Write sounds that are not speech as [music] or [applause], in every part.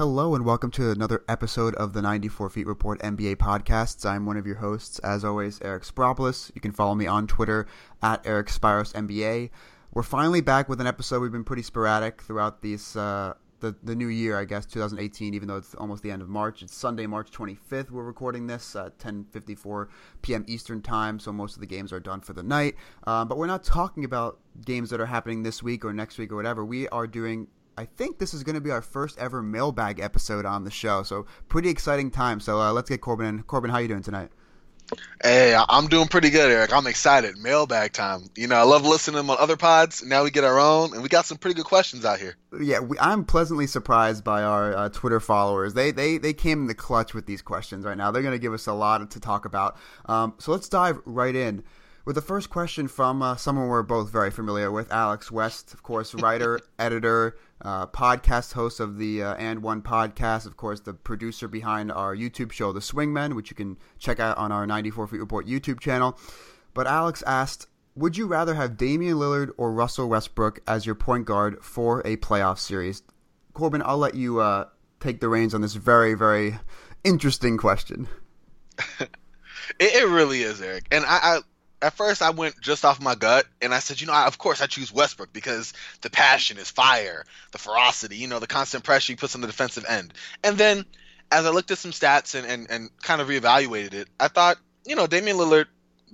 Hello and welcome to another episode of the 94 Feet Report NBA podcasts. I'm one of your hosts, as always, Eric Spyropoulos. You can follow me on Twitter at Eric Spyros NBA. We're finally back with an episode. We've been pretty sporadic throughout these uh, the the new year, I guess, 2018. Even though it's almost the end of March, it's Sunday, March 25th. We're recording this at 10:54 p.m. Eastern time, so most of the games are done for the night. Um, but we're not talking about games that are happening this week or next week or whatever. We are doing I think this is going to be our first ever mailbag episode on the show. So pretty exciting time. So uh, let's get Corban in. Corban, how you doing tonight? Hey, I'm doing pretty good, Eric. I'm excited. Mailbag time. You know, I love listening on other pods. Now we get our own, and we got some pretty good questions out here. Yeah, we, I'm pleasantly surprised by our uh, Twitter followers. They, they they came in the clutch with these questions right now. They're going to give us a lot to talk about. Um, so let's dive right in with the first question from uh, someone we're both very familiar with, Alex West, of course, writer, [laughs] editor, uh, podcast host of the uh, And One podcast, of course, the producer behind our YouTube show, The Swingmen, which you can check out on our 94 Feet Report YouTube channel. But Alex asked, would you rather have Damian Lillard or Russell Westbrook as your point guard for a playoff series? Corban, I'll let you uh, take the reins on this very, very interesting question. [laughs] it, really is, Eric. And I, I at first I went just off my gut and I said, you know, I, of course I choose Westbrook because the passion is fire, the ferocity, you know, the constant pressure he puts on the defensive end. And then as I looked at some stats and, and, and kind of reevaluated it, I thought, you know, Damian Lillard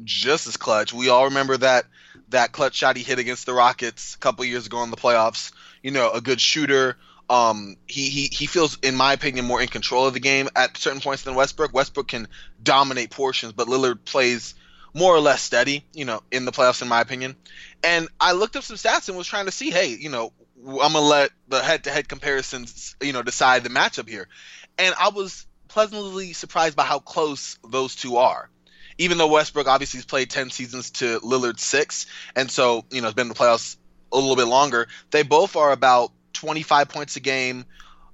just as clutch. We all remember that that clutch shot he hit against the Rockets a couple years ago in the playoffs. You know, a good shooter. Um, he, he he feels, in my opinion, more in control of the game at certain points than Westbrook. Westbrook can dominate portions, but Lillard plays more or less steady, you know, in the playoffs, in my opinion. And I looked up some stats and was trying to see, hey, you know, I'm gonna let the head-to-head comparisons, you know, decide the matchup here. And I was pleasantly surprised by how close those two are. Even though Westbrook obviously has played 10 seasons to Lillard's six, and so, you know, it's been in the playoffs a little bit longer, they both are about 25 points a game,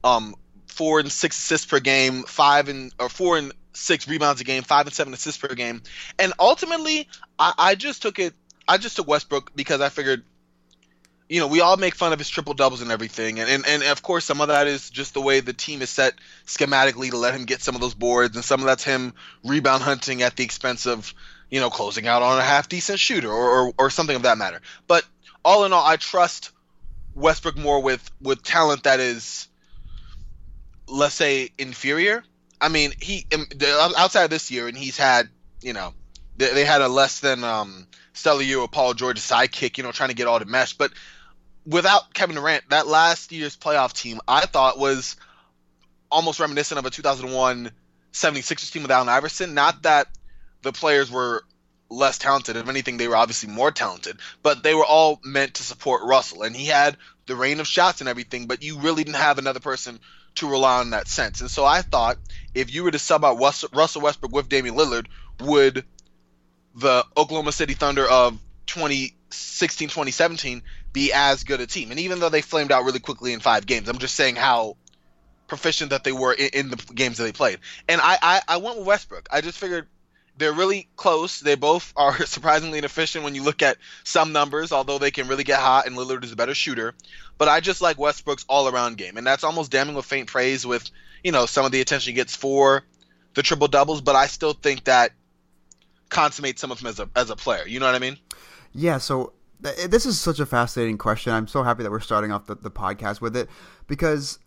um, four and six assists per game, five and or four and six rebounds a game, five and seven assists per game. And ultimately, I, I just took it. I just took Westbrook because I figured, you know, we all make fun of his triple doubles and everything, and, and and of course some of that is just the way the team is set schematically to let him get some of those boards, and some of that's him rebound hunting at the expense of, you know, closing out on a half decent shooter or, or or something of that matter. But all in all, I trust Westbrook more with with talent that is, let's say, inferior I mean, he um, outside this year, and he's had, you know, they, they had a less than um, stellar year with Paul George's sidekick, you know, trying to get all the mesh. But without Kevin Durant, that last year's playoff team, I thought was almost reminiscent of a 2001 76ers team with Allen Iverson. Not that the players were less talented. If anything, they were obviously more talented, but they were all meant to support Russell. And he had the rain of shots and everything, but you really didn't have another person to rely on that sense. And so I thought if you were to sub out Russell Westbrook with Damian Lillard, would the Oklahoma City Thunder of 2016 2017 be as good a team? And even though they flamed out really quickly in five games, I'm just saying how proficient that they were in, in the games that they played. And I, I, I went with Westbrook. I just figured they're really close. They both [laughs] are surprisingly inefficient when you look at some numbers, although they can really get hot and Lillard is a better shooter. But I just like Westbrook's all around game. And that's almost damning with faint praise with, you know, some of the attention he gets for the triple doubles, but I still think that consummates some of him as a as a player. You know what I mean? Yeah, so this is such a fascinating question. I'm so happy that we're starting off the, the podcast with it because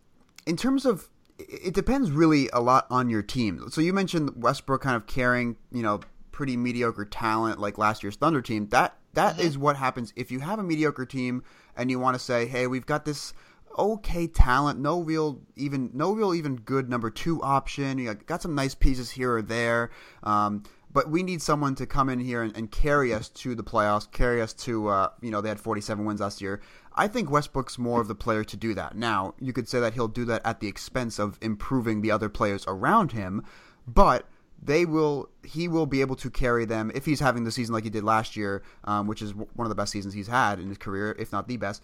in terms of it depends really a lot on your team. So you mentioned Westbrook kind of carrying, you know, pretty mediocre talent like last year's Thunder team. That that mm-hmm. is what happens if you have a mediocre team and you want to say, "Hey, we've got this okay talent, no real even no real even good number 2 option. You got some nice pieces here or there." Um, but we need someone to come in here and, and carry us to the playoffs, carry us to, uh, you know, they had 47 wins last year. I think Westbrook's more of the player to do that. Now, you could say that he'll do that at the expense of improving the other players around him, but they will he will be able to carry them if he's having the season like he did last year, um, which is one of the best seasons he's had in his career, if not the best.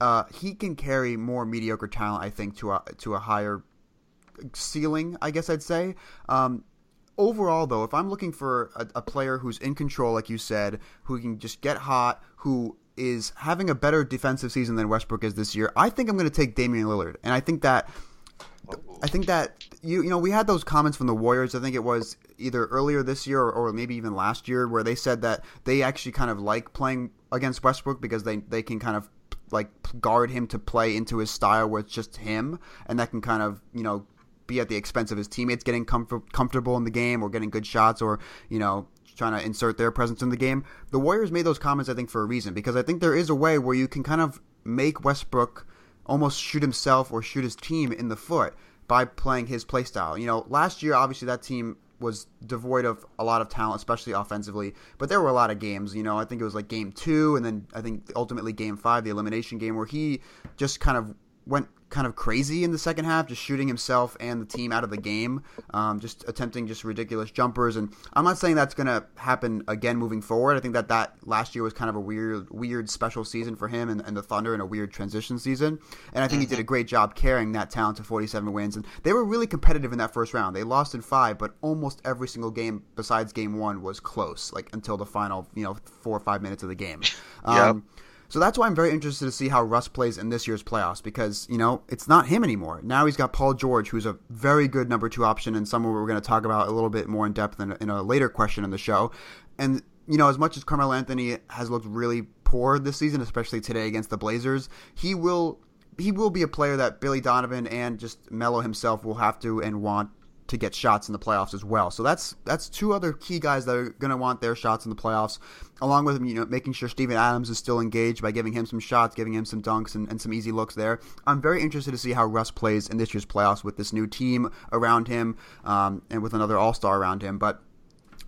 Uh, he can carry more mediocre talent, I think, to a to a higher ceiling, I guess I'd say. Um, overall, though, if I'm looking for a, a, player who's in control, like you said, who can just get hot, who is having a better defensive season than Westbrook is this year, I think I'm going to take Damian Lillard. And I think that I think that you you know we had those comments from the Warriors. I think it was either earlier this year or, or, maybe even last year where they said that they actually kind of like playing against Westbrook because they they can kind of like guard him to play into his style where it's just him, and that can kind of you know be at the expense of his teammates getting comfort, comfortable in the game or getting good shots or you know trying to insert their presence in the game. The Warriors made those comments I think for a reason because I think there is a way where you can kind of make Westbrook almost shoot himself or shoot his team in the foot by playing his play style. You know, last year obviously that team was devoid of a lot of talent, especially offensively. But there were a lot of games, you know, I think it was like game two, and then I think ultimately game five, the elimination game, where he just kind of went kind of crazy in the second half, just shooting himself and the team out of the game, um, just attempting just ridiculous jumpers. And I'm not saying that's going to happen again moving forward. I think that that last year was kind of a weird, weird special season for him and, and the Thunder and a weird transition season. And I think he did a great job carrying that talent to 47 wins. And they were really competitive in that first round. They lost in five, but almost every single game besides game one was close, like until the final, you know, four or five minutes of the game. Um, yep. So that's why I'm very interested to see how Russ plays in this year's playoffs because, you know, it's not him anymore. Now he's got Paul George, who's a very good number two option and someone we're going to talk about a little bit more in depth in, in a later question in the show. And, you know, as much as Carmelo Anthony has looked really poor this season, especially today against the Blazers, he will he will be a player that Billy Donovan and just Melo himself will have to and want to get shots in the playoffs as well. So that's that's two other key guys that are going to want their shots in the playoffs, along with you know making sure Steven Adams is still engaged by giving him some shots, giving him some dunks and, and some easy looks there. I'm very interested to see how Russ plays in this year's playoffs with this new team around him um, and with another All Star around him. But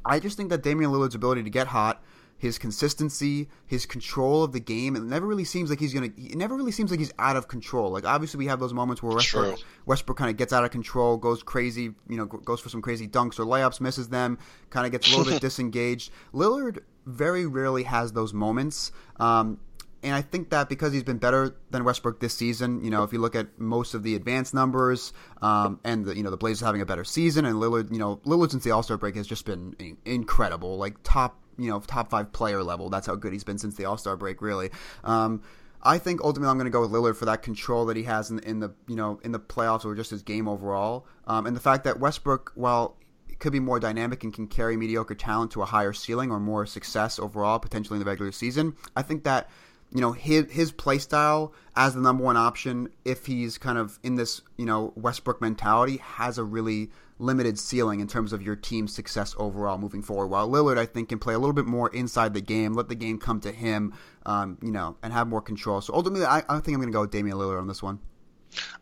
I just think that Damian Lillard's ability to get hot his consistency, his control of the game. It never really seems like he's gonna. It never really seems like he's out of control. Like obviously we have those moments where Westbrook, Westbrook kind of gets out of control, goes crazy, you know, goes for some crazy dunks or layups, misses them, kind of gets a little bit [laughs] disengaged. Lillard very rarely has those moments. Um, and I think that because he's been better than Westbrook this season, you know, if you look at most of the advanced numbers, um, and the, you know the Blazers having a better season, and Lillard, you know, Lillard since the All Star break has just been incredible, like top you know top five player level. That's how good he's been since the All Star break, really. Um, I think ultimately I'm going to go with Lillard for that control that he has in, in, the you know in the playoffs or just his game overall, um, and the fact that Westbrook, while could be more dynamic and can carry mediocre talent to a higher ceiling or more success overall, potentially in the regular season. I think that you know his his play style as the number one option, if he's kind of in this you know Westbrook mentality, has a really limited ceiling in terms of your team's success overall moving forward. While Lillard, I think, can play a little bit more inside the game, let the game come to him, um, you know, and have more control. So ultimately, I, I think I'm going to go with Damian Lillard on this one.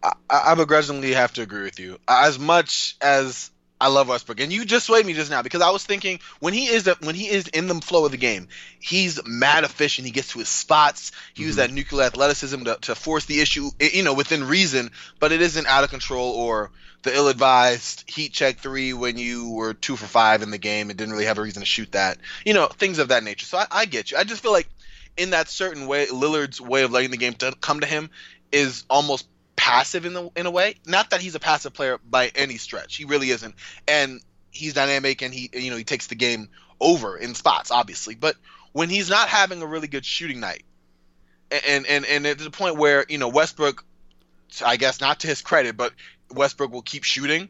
I, I begrudgingly have to agree with you. As much as I love Westbrook, and you just swayed me just now because I was thinking when he is when he is in the flow of the game, he's mad efficient. He gets to his spots. He mm-hmm. uses that nuclear athleticism to, to force the issue, you know, within reason. But it isn't out of control or the ill-advised heat check three when you were two for five in the game and didn't really have a reason to shoot that. You know, things of that nature. So I, I get you. I just feel like in that certain way, Lillard's way of letting the game to come to him is almost passive in the in a way. Not that he's a passive player by any stretch. He really isn't. And he's dynamic and he you know he takes the game over in spots obviously. But when he's not having a really good shooting night, and and and at the point where you know Westbrook, I guess not to his credit, but Westbrook will keep shooting.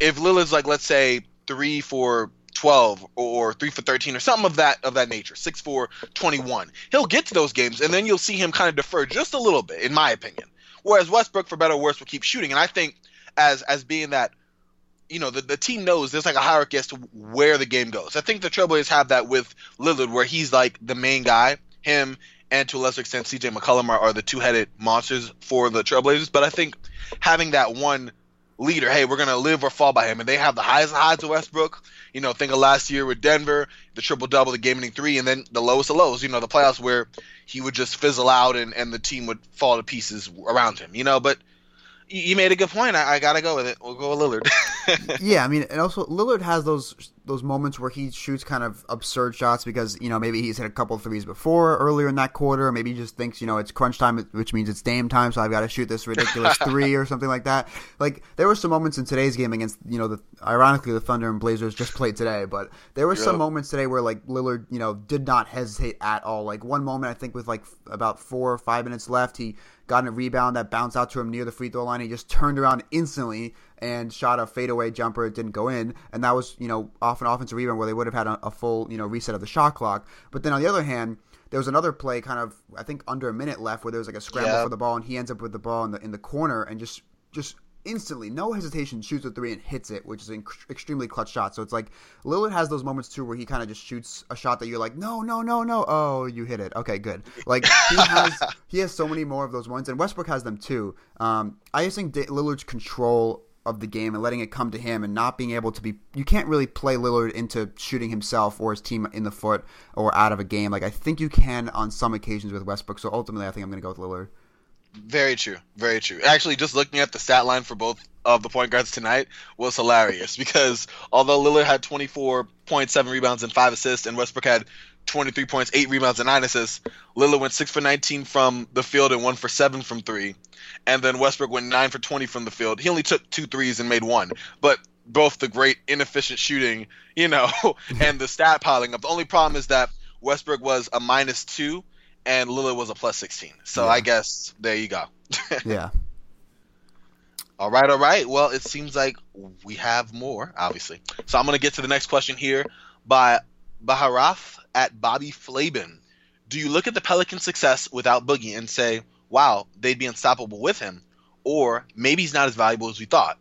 If Lillard's like let's say three for 12 or 3 for 13 or something of that of that nature 6 for 21 he'll get to those games and then you'll see him kind of defer just a little bit in my opinion Whereas Westbrook, for better or worse, will keep shooting. And I think as as being that, you know, the, the team knows there's like a hierarchy as to where the game goes. I think the Trailblazers have that with Lillard, where he's like the main guy. Him and to a lesser extent CJ McCollum are, are the two headed monsters for the Trailblazers. But I think having that one leader. Hey, we're gonna live or fall by him, and they have the highs and highs of Westbrook. You know, think of last year with Denver, the triple double, the game ending three, and then the lowest of lows. You know, the playoffs where he would just fizzle out and and the team would fall to pieces around him. You know, but you made a good point. I, I, gotta go with it. We'll go with Lillard. [laughs] yeah, I mean, and also Lillard has those those moments where he shoots kind of absurd shots because you know maybe he's hit a couple threes before earlier in that quarter, maybe he just thinks you know it's crunch time, which means it's Dame time, so I've got to shoot this ridiculous [laughs] three or something like that. Like there were some moments in today's game against you know the ironically the Thunder and Blazers just played today, but there were some moments today where like Lillard you know did not hesitate at all. Like one moment I think with like about four or five minutes left, he got a rebound that bounced out to him near the free throw line. He just turned around instantly and shot a fadeaway jumper. It didn't go in, and that was you know off an offensive rebound where they would have had a, a full you know reset of the shot clock. But then on the other hand, there was another play, kind of I think under a minute left, where there was like a scramble yeah. for the ball, and he ends up with the ball in the in the corner and just just instantly, no hesitation, shoots a three and hits it, which is an extremely clutch shot. So it's like Lillard has those moments too where he kind of just shoots a shot that you're like, no, no, no, no, oh, you hit it. Okay, good. Like he has he has so many more of those ones, and Westbrook has them too. Um, I just think Lillard's control of the game and letting it come to him and not being able to be you can't really play Lillard into shooting himself or his team in the foot or out of a game. Like I think you can on some occasions with Westbrook. So ultimately I think I'm gonna go with Lillard. Very true. Very true. Actually, just looking at the stat line for both of the point guards tonight was hilarious [laughs] because although Lillard had 24.7 rebounds and 5 assists and Westbrook had 23 points, 8 rebounds, and 9 assists, Lillard went 6 for 19 from the field and 1 for 7 from 3. And then Westbrook went 9 for 20 from the field. He only took two threes and made one. But both the great inefficient shooting, you know, [laughs] and the stat piling up. The only problem is that Westbrook was a minus 2 and Lillard was a plus 16. So yeah. I guess there you go. [laughs] yeah. All right, all right. Well, it seems like we have more, obviously. So I'm going to get to the next question here by Baharath at Bobby Flaben. Do you look at the Pelican success without Boogie and say, wow, they'd be unstoppable with him? Or maybe he's not as valuable as we thought?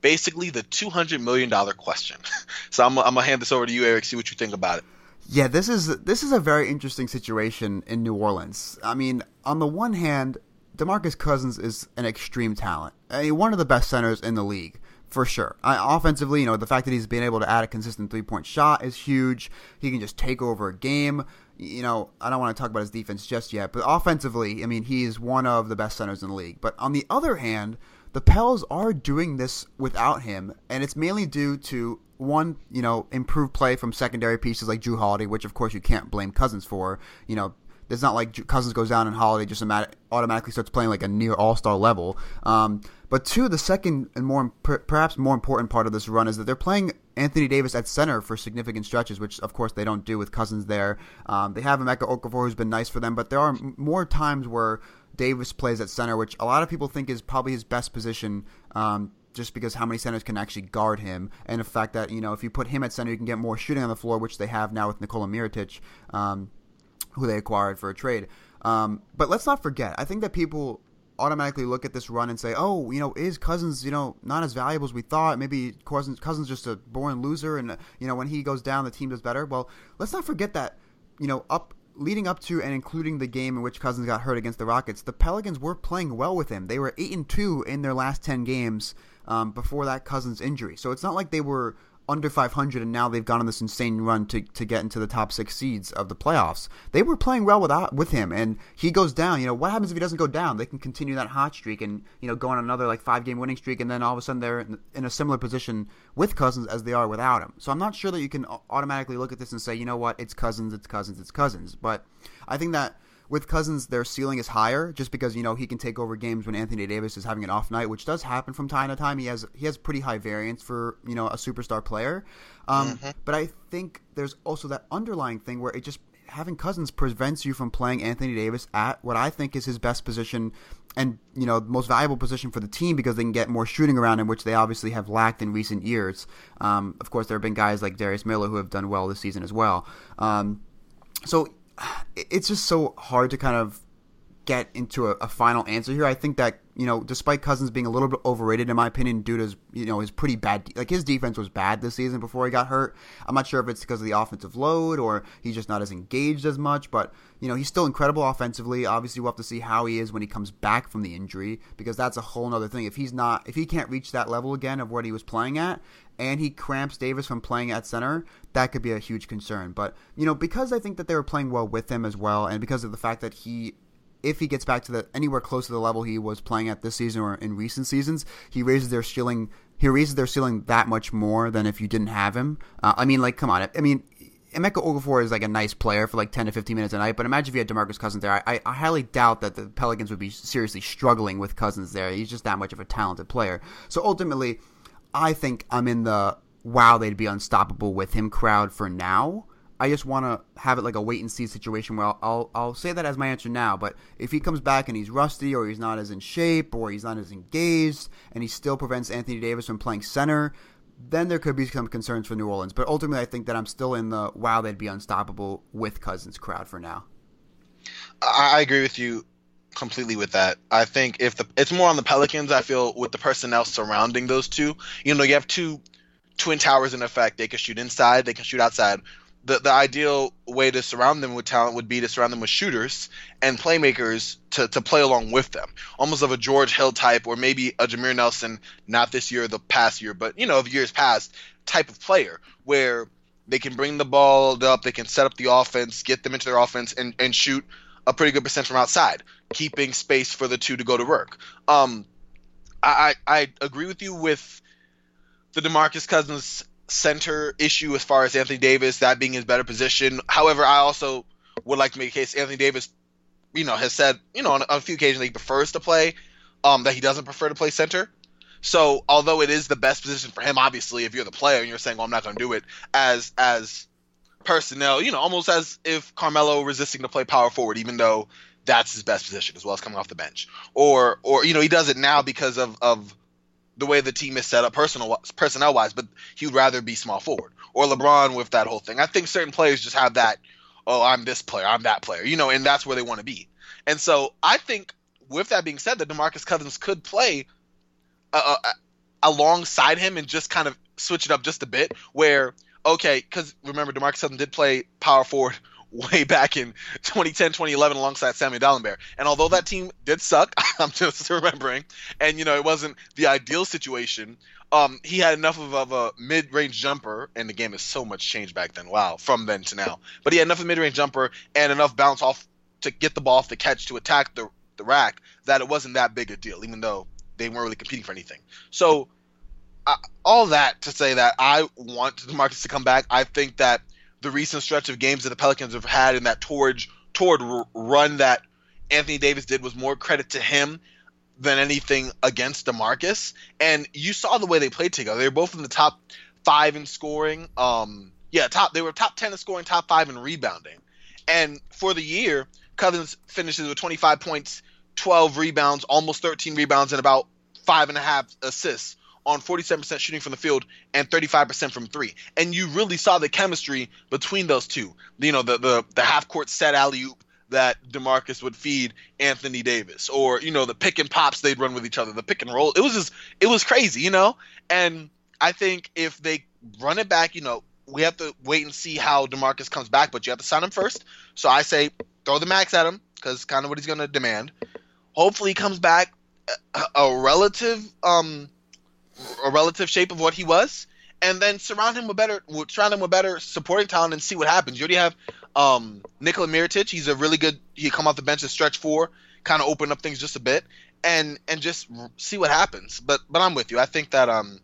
Basically, the $200 million question. [laughs] so I'm, I'm going to hand this over to you, Eric, see what you think about it. Yeah, this is this is a very interesting situation in New Orleans. I mean, on the one hand, DeMarcus Cousins is an extreme talent. I mean, one of the best centers in the league for sure. I, offensively, you know, the fact that he's been able to add a consistent three point shot is huge. He can just take over a game. You know, I don't want to talk about his defense just yet, but offensively, I mean, he's one of the best centers in the league. But on the other hand, the Pels are doing this without him, and it's mainly due to one, you know, improved play from secondary pieces like Jrue Holiday, which of course you can't blame Cousins for. You know, it's not like Cousins goes down and Holiday just automatically starts playing like a near All Star level. Um, but two, the second and more perhaps more important part of this run is that they're playing Anthony Davis at center for significant stretches, which of course they don't do with Cousins there. Um, they have Emeka Okafor who's been nice for them, but there are more times where Davis plays at center, which a lot of people think is probably his best position. Um, just because how many centers can actually guard him, and the fact that you know if you put him at center, you can get more shooting on the floor, which they have now with Nikola Mirotic, um, who they acquired for a trade. Um, but let's not forget, I think that people automatically look at this run and say, "Oh, you know, is Cousins, you know, not as valuable as we thought? Maybe Cousins, Cousins just a born loser, and you know, when he goes down, the team does better." Well, let's not forget that, you know, up leading up to and including the game in which Cousins got hurt against the Rockets, the Pelicans were playing well with him. They were eight and two in their last ten games um, before that Cousins injury. So it's not like they were under 500 and now they've gone on this insane run to, to get into the top six seeds of the playoffs. They were playing well without with him, and he goes down. You know what happens if he doesn't go down? They can continue that hot streak and you know go on another like five game winning streak, and then all of a sudden they're in, in a similar position with Cousins as they are without him. So I'm not sure that you can automatically look at this and say, you know what, it's Cousins, it's Cousins, it's Cousins. But I think that with Cousins, their ceiling is higher just because you know he can take over games when Anthony Davis is having an off night, which does happen from time to time. He has he has pretty high variance for you know a superstar player, um, mm-hmm. but I think there's also that underlying thing where it just having Cousins prevents you from playing Anthony Davis at what I think is his best position and you know most valuable position for the team because they can get more shooting around him, which they obviously have lacked in recent years. Um, of course, there have been guys like Darius Miller who have done well this season as well. Um, so [sighs] it's just so hard to kind of get into a, a, final answer here. I think that you know, despite Cousins being a little bit overrated in my opinion, due to his you know his pretty bad like his defense was bad this season before he got hurt. I'm not sure if it's because of the offensive load or he's just not as engaged as much, but you know he's still incredible offensively. Obviously, we'll have to see how he is when he comes back from the injury because that's a whole other thing. If he's not, if he can't reach that level again of what he was playing at, and he cramps Davis from playing at center, that could be a huge concern. But you know, because I think that they were playing well with him as well, and because of the fact that he if he gets back to the anywhere close to the level he was playing at this season or in recent seasons, he raises their ceiling he raises their ceiling that much more than if you didn't have him. Uh, I mean, like, come on. I mean, Emeka Okafor is like a nice player for like 10 to 15 minutes a night, but imagine if you had DeMarcus Cousins there. I, I highly doubt that the Pelicans would be seriously struggling with Cousins there. He's just that much of a talented player. So ultimately, I think I'm in the wow, they'd be unstoppable with him crowd for now. I just want to have it like a wait and see situation where I'll, I'll, I'll say that as my answer now. But if he comes back and he's rusty or he's not as in shape or he's not as engaged and he still prevents Anthony Davis from playing center, then there could be some concerns for New Orleans. But ultimately, I think that I'm still in the wow, they'd be unstoppable with Cousins crowd for now. I agree with you completely with that. I think if the it's more on the Pelicans, I feel with the personnel surrounding those two. You know, you have two twin towers in effect. They can shoot inside, they can shoot outside the the ideal way to surround them with talent would be to surround them with shooters and playmakers to, to play along with them, almost of a George Hill type, or maybe a Jameer Nelson, not this year, the past year, but you know, of years past type of player where they can bring the ball up, they can set up the offense, get them into their offense, and, and shoot a pretty good percent from outside, keeping space for the two to go to work. Um, I, I agree with you with the Demarcus Cousins center issue as far as Anthony Davis, that being his better position. However, I also would like to make a case Anthony Davis, you know, has said, you know, on, a few occasions he prefers to play, um, that he doesn't prefer to play center. So although it is the best position for him, obviously, if you're the player and you're saying, well, I'm not going to do it as as personnel, you know, almost as if Carmelo resisting to play power forward, even though that's his best position as well as coming off the bench, or or you know he does it now because of of the way the team is set up personal personnel wise, but he would rather be small forward or LeBron with that whole thing. I think certain players just have that. Oh, I'm this player, I'm that player, you know, and that's where they want to be. And so I think, with that being said, that Demarcus Cousins could play uh, uh, alongside him and just kind of switch it up just a bit. Where okay, because remember Demarcus Cousins did play power forward [laughs] way back in 2010, 2011 alongside Samuel Dalembert. And although that team did suck, [laughs] I'm just remembering, and you know it wasn't the ideal situation. Um, he had enough of, of a mid-range jumper, and the game has so much changed back then. Wow, from then to now. But he had enough of a mid-range jumper and enough bounce off to get the ball off the catch to attack the the rack that it wasn't that big a deal, even though they weren't really competing for anything. So, uh, all that to say that I want DeMarcus to come back. I think that the recent stretch of games that the Pelicans have had in that toward toward run that Anthony Davis did was more credit to him than anything against DeMarcus. And you saw the way they played together. They were both in the top five in scoring. Um, yeah, top they were top ten in scoring, top five in rebounding. And for the year, Cousins finishes with 25 points, 12 rebounds, almost 13 rebounds, and about five and a half assists on 47% shooting from the field and 35% from three. And you really saw the chemistry between those two. You know, the the, the half court set alley oop that DeMarcus would feed Anthony Davis, or you know, the pick and pops they'd run with each other, the pick and roll. It was just it was crazy, you know. And I think if they run it back, you know, we have to wait and see how DeMarcus comes back, but you have to sign him first. So I say throw the max at him because kind of what he's going to demand. Hopefully, he comes back a, a relative um a relative shape of what he was, and then surround him with better surround him with better supporting talent and see what happens. You already have um, Nikola Mirotic. He's a really good. He come off the bench to stretch four, kind of open up things just a bit, and and just see what happens. But but I'm with you. I think that um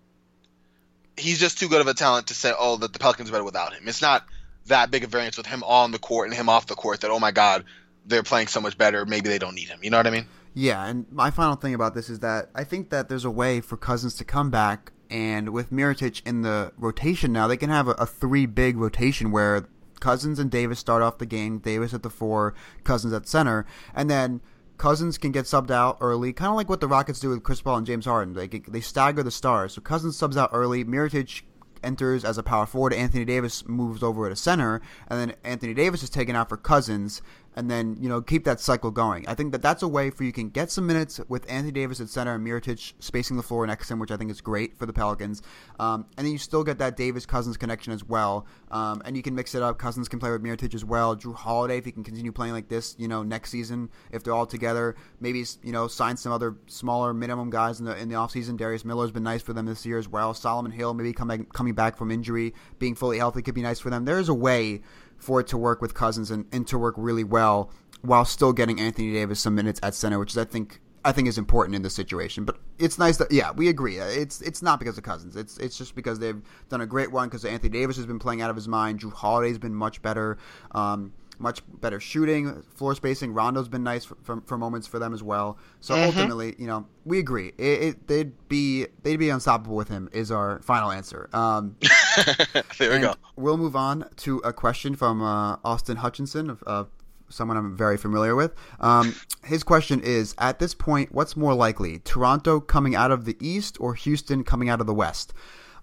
he's just too good of a talent to say oh that the Pelicans are better without him. It's not that big a variance with him on the court and him off the court that oh my god they're playing so much better. Maybe they don't need him. You know what I mean? Yeah, and my final thing about this is that I think that there's a way for Cousins to come back, and with Mirotic in the rotation now, they can have a, a three big rotation where Cousins and Davis start off the game, Davis at the four, Cousins at center, and then Cousins can get subbed out early, kind of like what the Rockets do with Chris Paul and James Harden. They they stagger the stars. So Cousins subs out early, Mirotic enters as a power forward. Anthony Davis moves over to center, and then Anthony Davis is taken out for Cousins, and then you know keep that cycle going. I think that that's a way for you can get some minutes with Anthony Davis at center and Mirotic spacing the floor next to him, which I think is great for the Pelicans. Um, and then you still get that Davis Cousins connection as well, um, and you can mix it up. Cousins can play with Mirotic as well. Jrue Holiday, if he can continue playing like this, you know, next season if they're all together, maybe you know sign some other smaller minimum guys in the in the offseason. Darius Miller's been nice for them this year as well. Solomon Hill maybe coming coming back from injury, being fully healthy could be nice for them. There's a way for it to work with Cousins and, and to work really well while still getting Anthony Davis some minutes at center, which is I think I think is important in this situation. But it's nice that yeah, we agree. It's it's not because of Cousins. It's it's just because they've done a great one because Anthony Davis has been playing out of his mind. Jrue Holiday's been much better. Um, much better shooting, floor spacing. Rondo's been nice for, for, for moments for them as well. So mm-hmm. ultimately, you know, we agree. It, it, they'd be they'd be unstoppable with him. Is our final answer. Um, [laughs] there we go. We'll move on to a question from uh, Austin Hutchinson of. Uh, someone I'm very familiar with. Um, his question is: At this point, what's more likely, Toronto coming out of the East or Houston coming out of the West?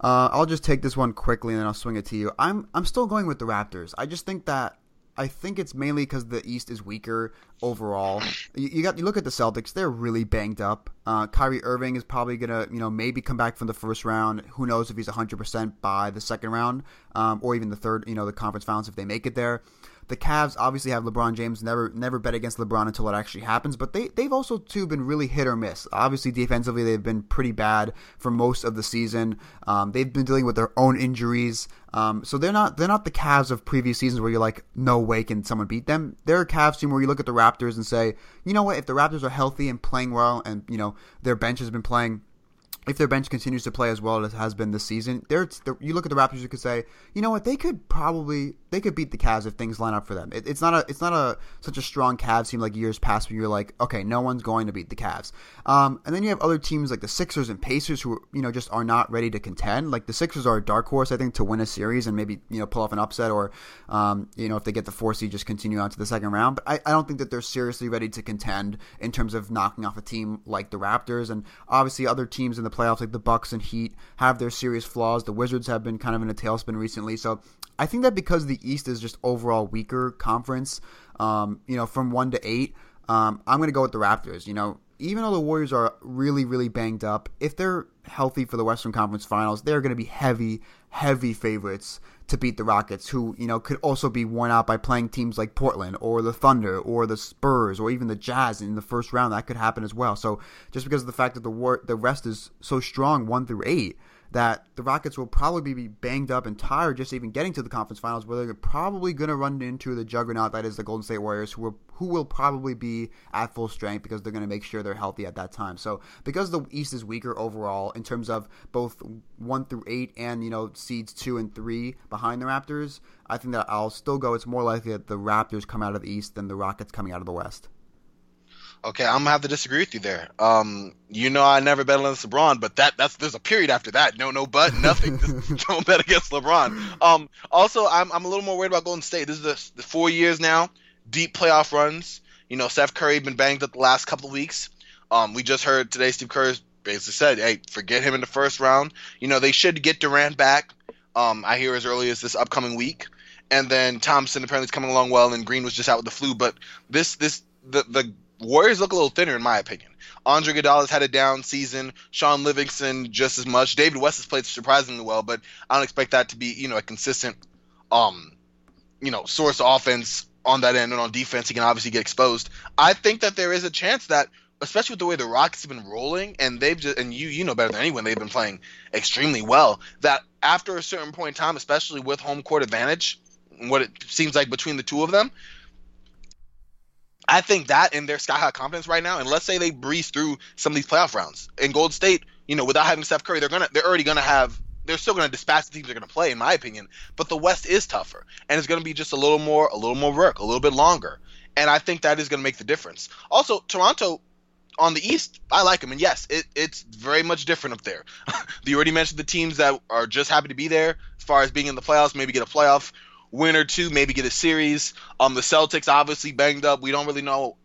Uh, I'll just take this one quickly and then I'll swing it to you. I'm I'm still going with the Raptors. I just think that I think it's mainly because the East is weaker overall. You, you, got you look at the Celtics; they're really banged up. Uh, Kyrie Irving is probably gonna, you know, maybe come back from the first round. Who knows if he's 100 percent by the second round, um, or even the third, you know, the conference finals if they make it there. The Cavs obviously have LeBron James. Never never bet against LeBron until it actually happens. But they they've also too been really hit or miss. Obviously defensively they've been pretty bad for most of the season. Um, they've been dealing with their own injuries. Um, so they're not they're not the Cavs of previous seasons where you're like, no way can someone beat them. They're a Cavs team where you look at the Raptors and say, you know what, if the Raptors are healthy and playing well, and you know their bench has been playing if their bench continues to play as well as has been this season, they're, you look at the Raptors, you could say, you know what, they could probably they could beat the Cavs if things line up for them. It, it's not a it's not a such a strong Cavs team like years past where you're like, okay, no one's going to beat the Cavs. Um, and then you have other teams like the Sixers and Pacers who you know just are not ready to contend. Like the Sixers are a dark horse, I think, to win a series and maybe you know pull off an upset or um, you know if they get the four seed, just continue on to the second round. But I, I don't think that they're seriously ready to contend in terms of knocking off a team like the Raptors and obviously other teams in the playoffs like the Bucks and Heat have their serious flaws. The Wizards have been kind of in a tailspin recently, so I think that because the East is just overall weaker conference, um, you know, from one to eight, um, I'm going to go with the Raptors. You know, even though the Warriors are really, really banged up, if they're healthy for the Western Conference Finals, they're going to be heavy, heavy favorites to beat the Rockets, who you know could also be worn out by playing teams like Portland or the Thunder or the Spurs or even the Jazz in the first round. That could happen as well. So just because of the fact that the war, the rest is so strong, one through eight, that the Rockets will probably be banged up and tired just even getting to the conference finals, where they're probably going to run into the juggernaut that is the Golden State Warriors, who will, who will probably be at full strength because they're going to make sure they're healthy at that time. So because the East is weaker overall in terms of both one through eight and you know seeds two and three behind the Raptors, I think that I'll still go. It's more likely that the Raptors come out of the East than the Rockets coming out of the West. Okay, I'm gonna have to disagree with you there. Um, you know, I never bet against LeBron, but that that's there's a period after that. No, no, but [laughs] nothing. don't bet against LeBron. Um, also, I'm I'm a little more worried about Golden State. This is the, the four years now, deep playoff runs. You know, Steph Curry been banged up the last couple of weeks. Um, we just heard today Steve Kerr basically said, "Hey, forget him in the first round." You know, they should get Durant back. Um, I hear as early as this upcoming week, and then Thompson apparently is coming along well, and Green was just out with the flu. But this this the the Warriors look a little thinner, in my opinion. Andre Iguodala's had a down season. Shaun Livingston just as much. David West has played surprisingly well, but I don't expect that to be you know a consistent, um, you know, source of offense on that end and on defense. He can obviously get exposed. I think that there is a chance that, especially with the way the Rockets have been rolling, and they've just and you you know better than anyone, they've been playing extremely well. That after a certain point in time, especially with home court advantage, what it seems like between the two of them, I think that in their sky high confidence right now, and let's say they breeze through some of these playoff rounds in Gold State, you know, without having Steph Curry, they're gonna they're already gonna have they're still gonna dispatch the teams they're gonna play, in my opinion. But the West is tougher, and it's gonna be just a little more a little more work, a little bit longer, and I think that is gonna make the difference. Also, Toronto on the East, I like them, and yes, it, it's very much different up there. [laughs] you already mentioned the teams that are just happy to be there, as far as being in the playoffs, maybe get a playoff win or two, maybe get a series. Um, the Celtics obviously banged up. We don't really know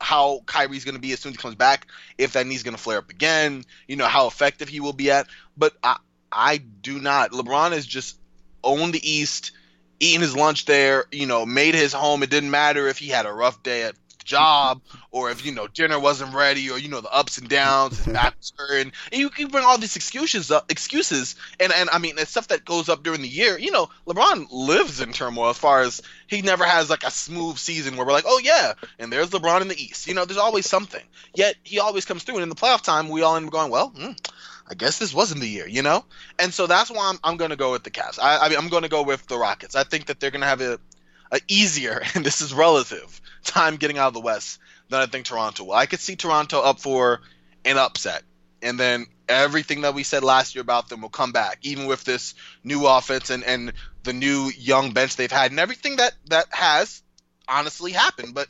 how Kyrie's going to be as soon as he comes back. If that knee's going to flare up again, you know how effective he will be at. But I, I do not. LeBron has just owned the East, eating his lunch there. You know, made his home. It didn't matter if he had a rough day at job or if you know dinner wasn't ready or you know the ups and downs his back was [laughs] hurting and you can bring all these excuses up excuses and and i mean it's stuff that goes up during the year you know lebron lives in turmoil as far as he never has like a smooth season where we're like oh yeah and there's lebron in the east you know there's always something yet he always comes through and in the playoff time we all end up going well hmm, I guess this wasn't the year, you know? And so that's why I'm, I'm going to go with the Cavs. I, I mean, I'm going to go with the Rockets. I think that they're going to have a, a easier, [laughs] and this is relative, time getting out of the West than I think Toronto will. I could see Toronto up for an upset, and then everything that we said last year about them will come back, even with this new offense and, and the new young bench they've had, and everything that that has honestly happened. But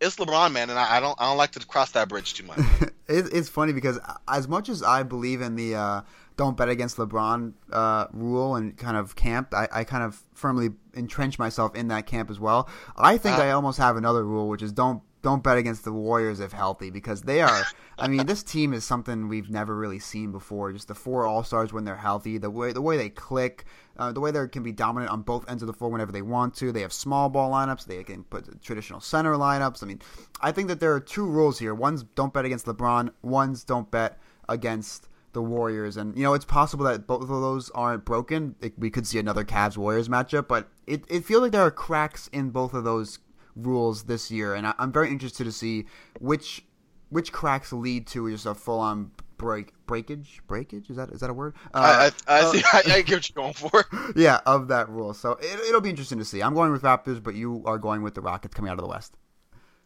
it's LeBron, man, and I, I don't I don't like to cross that bridge too much. [laughs] it, it's funny because as much as I believe in the uh, don't bet against LeBron uh, rule and kind of camp, I, I, kind of firmly entrench myself in that camp as well. I think uh, I almost have another rule, which is don't don't bet against the Warriors if healthy because they are. I mean, this team is something we've never really seen before. Just the four All Stars when they're healthy, the way the way they click, uh, the way they can be dominant on both ends of the floor whenever they want to. They have small ball lineups. They can put traditional center lineups. I mean, I think that there are two rules here. One's don't bet against LeBron. One's don't bet against the Warriors. And you know, it's possible that both of those aren't broken. It, we could see another Cavs Warriors matchup, but it it feels like there are cracks in both of those rules this year, and I, am very interested to see which which cracks lead to just a full on break breakage? Breakage? Is that is that a word? Uh, I, I, I, see, [laughs] I, I, get what you're going for. [laughs] Yeah of that rule. So it, will be interesting to see. I'm going with raptors but you are going with the rockets coming out of the west.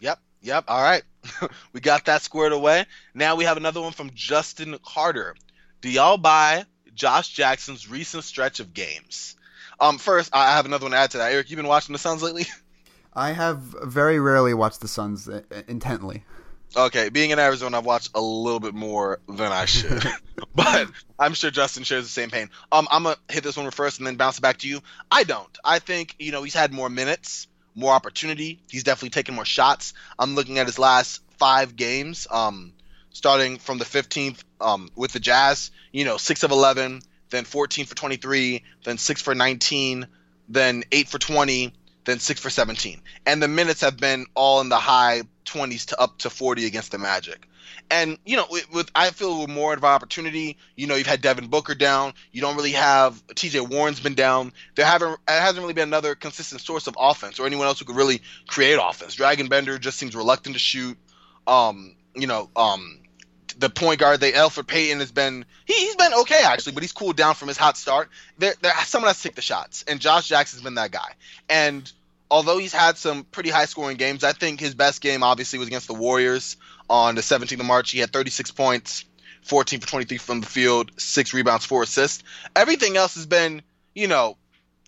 Yep yep all right [laughs] we got that squared away now we have another one from justin carter do y'all buy josh jackson's recent stretch of games um first i have another one to add to that eric you've been watching the suns lately [laughs] I have very rarely watched the Suns uh, intently. Okay, being in Arizona, I've watched a little bit more than I should, [laughs] but I'm sure Justin shares the same pain. Um, I'm gonna hit this one first and then bounce it back to you. I don't. I think you know he's had more minutes, more opportunity. He's definitely taken more shots. I'm looking at his last five games. Um, starting from the 15th um, with the Jazz, you know, six of 11, then 14 for 23, then six for 19, then eight for 20, then six for 17. And the minutes have been all in the high 20s to up to 40 against the Magic. And you know, with, I feel with more of an opportunity. You know, you've had Devin Booker down. You don't really have T.J. Warren's been down. There haven't it hasn't really been another consistent source of offense or anyone else who could really create offense. Dragan Bender just seems reluctant to shoot. Um, you know, um, the point guard, they Elfrid Payton has been he, he's been okay actually, but he's cooled down from his hot start. There, there someone has to take the shots, and Josh Jackson's been that guy. And although he's had some pretty high scoring games, I think his best game obviously was against the Warriors on the 17th of March. He had 36 points, 14 for 23 from the field, six rebounds, four assists. Everything else has been, you know,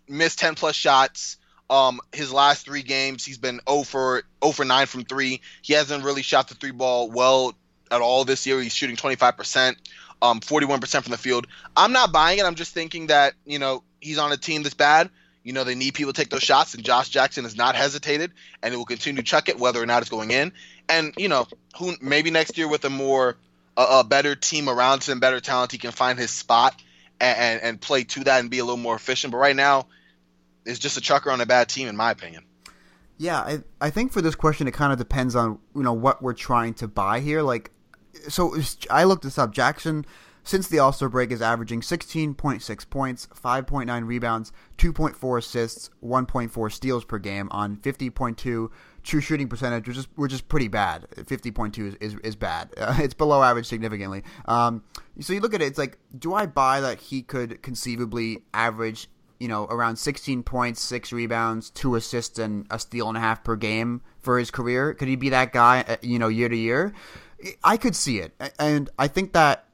missed 10 plus shots. Um, his last three games, he's been 0 for 0 for 9 from three. He hasn't really shot the three ball well at all this year. He's shooting 25%, um, 41% from the field. I'm not buying it. I'm just thinking that you know he's on a team that's bad you know, they need people to take those shots, and Josh Jackson has not hesitated, and it will continue to chuck it whether or not it's going in. And you know, who maybe next year with a more a, a better team around him, better talent, he can find his spot and, and, and play to that and be a little more efficient. But right now, it's just a chucker on a bad team, in my opinion. Yeah, I I think for this question, it kind of depends on you know what we're trying to buy here. Like, so I looked this up. Jackson since the All Star break is averaging 16.6 points, 5.9 rebounds, 2.4 assists, 1.4 steals per game on 50.2 true shooting percentage, which is which is pretty bad. 50.2 is, is, is bad. Uh, [laughs] it's below average significantly. Um, so you look at it, it's like, do I buy that he could conceivably average, you know, around 16 points, six rebounds, two assists, and a steal and a half per game for his career? Could he be that guy, uh, you know, year to year? I could see it, and I think that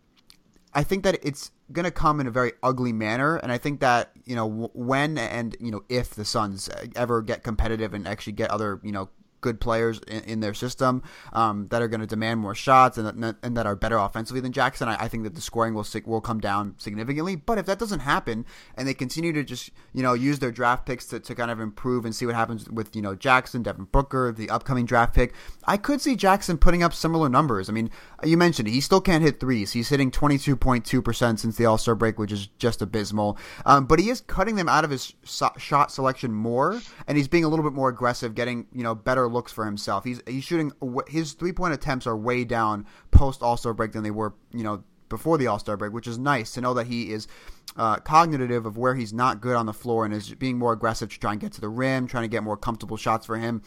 I think that it's going to come in a very ugly manner, and I think that you know when and you know if the Suns uh, ever get competitive and actually get other you know good players in, in their system um, that are going to demand more shots and, and that are better offensively than Jackson, I, I think that the scoring will will come down significantly. But if that doesn't happen and they continue to just you know use their draft picks to, to kind of improve and see what happens with you know Jackson, Devin Booker, the upcoming draft pick, I could see Jackson putting up similar numbers. I mean, you mentioned he still can't hit threes. He's hitting 22.2% since the All Star break, which is just abysmal. Um, but he is cutting them out of his so- shot selection more, and he's being a little bit more aggressive, getting you know better looks for himself. He's he's shooting his three point attempts are way down post All Star break than they were you know before the All Star break, which is nice to know that he is uh, cognitive of where he's not good on the floor and is being more aggressive to try and get to the rim, trying to get more comfortable shots for him.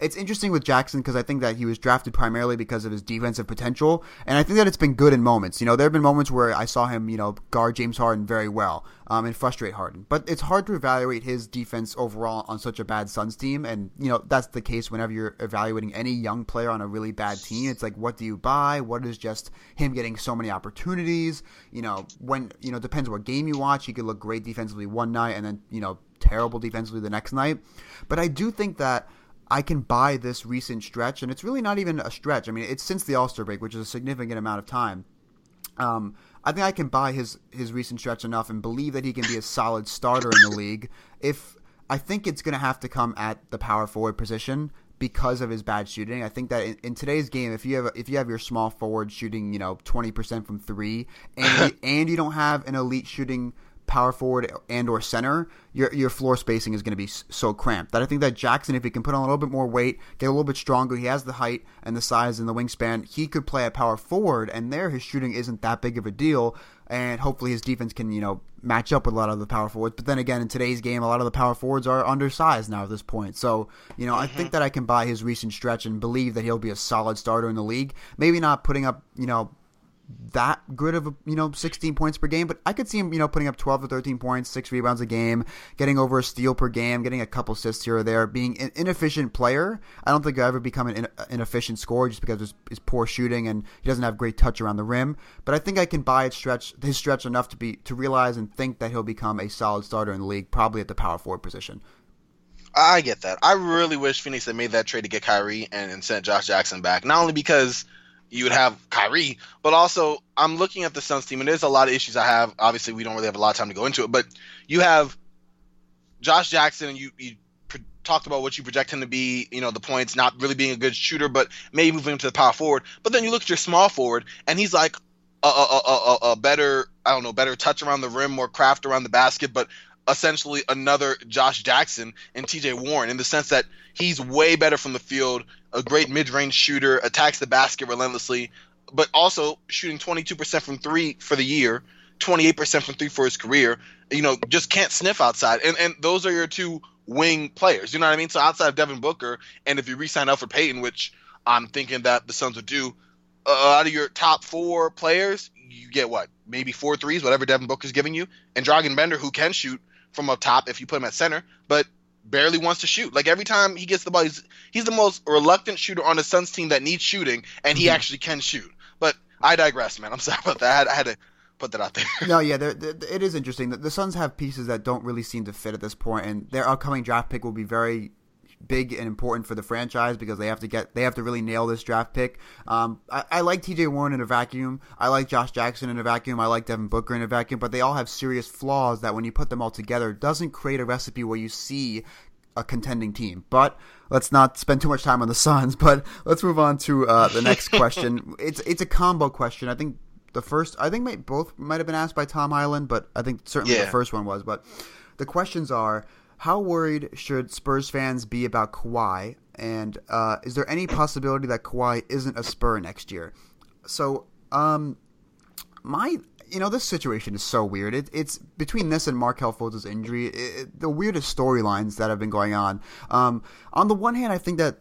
It's interesting with Jackson because I think that he was drafted primarily because of his defensive potential, and I think that it's been good in moments. You know, there have been moments where I saw him, you know, guard James Harden very well um, and frustrate Harden, but it's hard to evaluate his defense overall on such a bad Suns team, and you know that's the case whenever you're evaluating any young player on a really bad team. It's like, what do you buy? What is just him getting so many opportunities? You know, when you know depends what game you watch. He could look great defensively one night, and then you know terrible defensively the next night. But I do think that I can buy this recent stretch, and it's really not even a stretch. I mean, it's since the All Star break, which is a significant amount of time. Um, I think I can buy his his recent stretch enough and believe that he can be a solid starter in the league. If I think it's going to have to come at the power forward position because of his bad shooting. I think that in, in today's game, if you have if you have your small forward shooting, you know, twenty percent from three, and [laughs] and you don't have an elite shooting power forward and or center, your your floor spacing is going to be so cramped. That I think that Jackson, if he can put on a little bit more weight, get a little bit stronger, he has the height and the size and the wingspan, he could play a power forward, and there his shooting isn't that big of a deal. And hopefully his defense can, you know, match up with a lot of the power forwards. But then again, in today's game, a lot of the power forwards are undersized now at this point. So, you know, mm-hmm. I think mm-hmm. that I can buy his recent stretch and believe that he'll be a solid starter in the league. Maybe not putting up, you know, that good of a, you know 16 points per game, but I could see him you know putting up 12 to 13 points, six rebounds a game, getting over a steal per game, getting a couple assists here or there, being an inefficient player. I don't think he'll ever become an inefficient scorer just because of his poor shooting and he doesn't have great touch around the rim. But I think I can buy it stretch his stretch enough to be to realize and think that he'll become a solid starter in the league, probably at the power forward position. I get that. I really wish Phoenix had made that trade to get Kyrie and, and sent Josh Jackson back. Not only because you would have Kyrie, but also I'm looking at the Suns team, and there's a lot of issues I have. Obviously, we don't really have a lot of time to go into it, but you have Josh Jackson, and you, you talked about what you project him to be, you know, the points, not really being a good shooter, but maybe moving him to the power forward. But then you look at your small forward, and he's like a, a, a, a better, I don't know, better touch around the rim, more craft around the basket, but essentially another Josh Jackson and TJ Warren in the sense that he's way better from the field, a great mid-range shooter, attacks the basket relentlessly, but also shooting 22% from 3 for the year, 28% from 3 for his career. You know, just can't sniff outside. And and those are your two wing players. You know what I mean? So outside of Devin Booker and if you re-sign Elfrid Payton, which I'm thinking that the Suns would do, uh, out of your top 4 players, you get what? Maybe four threes, whatever Devin Booker's giving you. And Dragan Bender, who can shoot, from up top if you put him at center, but barely wants to shoot. Like every time he gets the ball, he's, he's the most reluctant shooter on the Suns team that needs shooting, and he mm-hmm. actually can shoot. But I digress, man. I'm [laughs] sorry about that. I had, I had to put that out there. no, yeah, they're, they're, it is interesting. The, the Suns have pieces that don't really seem to fit at this point, and their upcoming draft pick will be very big and important for the franchise because they have to get they have to really nail this draft pick. Um, I, I, like T.J. Warren in a vacuum. I like Josh Jackson in a vacuum. I like Devin Booker in a vacuum. But they all have serious flaws that when you put them all together, doesn't create a recipe where you see a contending team. But let's not spend too much time on the Suns. [laughs] But let's move on to uh, the next [laughs] question. it's it's a combo question. I think the first I think may, both might have been asked by Tom Island, but I think certainly yeah. the first one was. But the questions are how worried should Spurs fans be about Kawhi? And uh, is there any possibility that Kawhi isn't a Spur next year? So, um, my you know this situation is so weird. It, it's between this and Markelle Fultz's injury, it, the weirdest storylines that have been going on. Um, on the one hand, I think that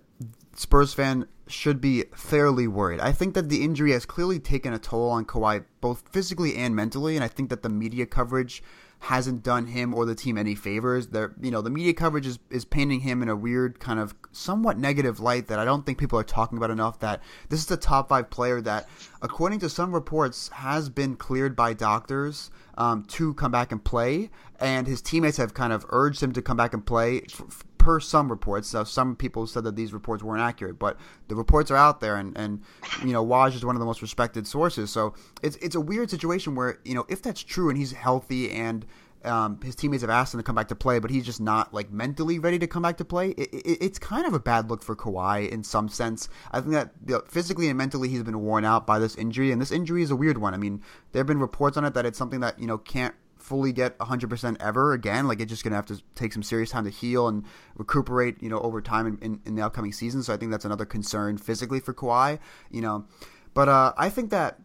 Spurs fan should be fairly worried. I think that the injury has clearly taken a toll on Kawhi, both physically and mentally, and I think that the media coverage hasn't done him or the team any favors. There, you know, the media coverage is, is painting him in a weird kind of somewhat negative light that I don't think people are talking about enough. That this is the top five player that, according to some reports, has been cleared by doctors um, to come back and play, and his teammates have kind of urged him to come back and play. F- per some reports. So some people said that these reports weren't accurate, but the reports are out there, and, and you know Woj is one of the most respected sources. So it's it's a weird situation where you know if that's true and he's healthy and um, his teammates have asked him to come back to play, but he's just not like mentally ready to come back to play. It, it, it's kind of a bad look for Kawhi in some sense. I think that you know, physically and mentally he's been worn out by this injury, and this injury is a weird one. I mean, there have been reports on it that it's something that you know can't fully get 100% ever again. Like it's just going to have to take some serious time to heal and recuperate, you know, over time in, in, in, the upcoming season. So I think that's another concern physically for Kawhi, you know. But uh, I think that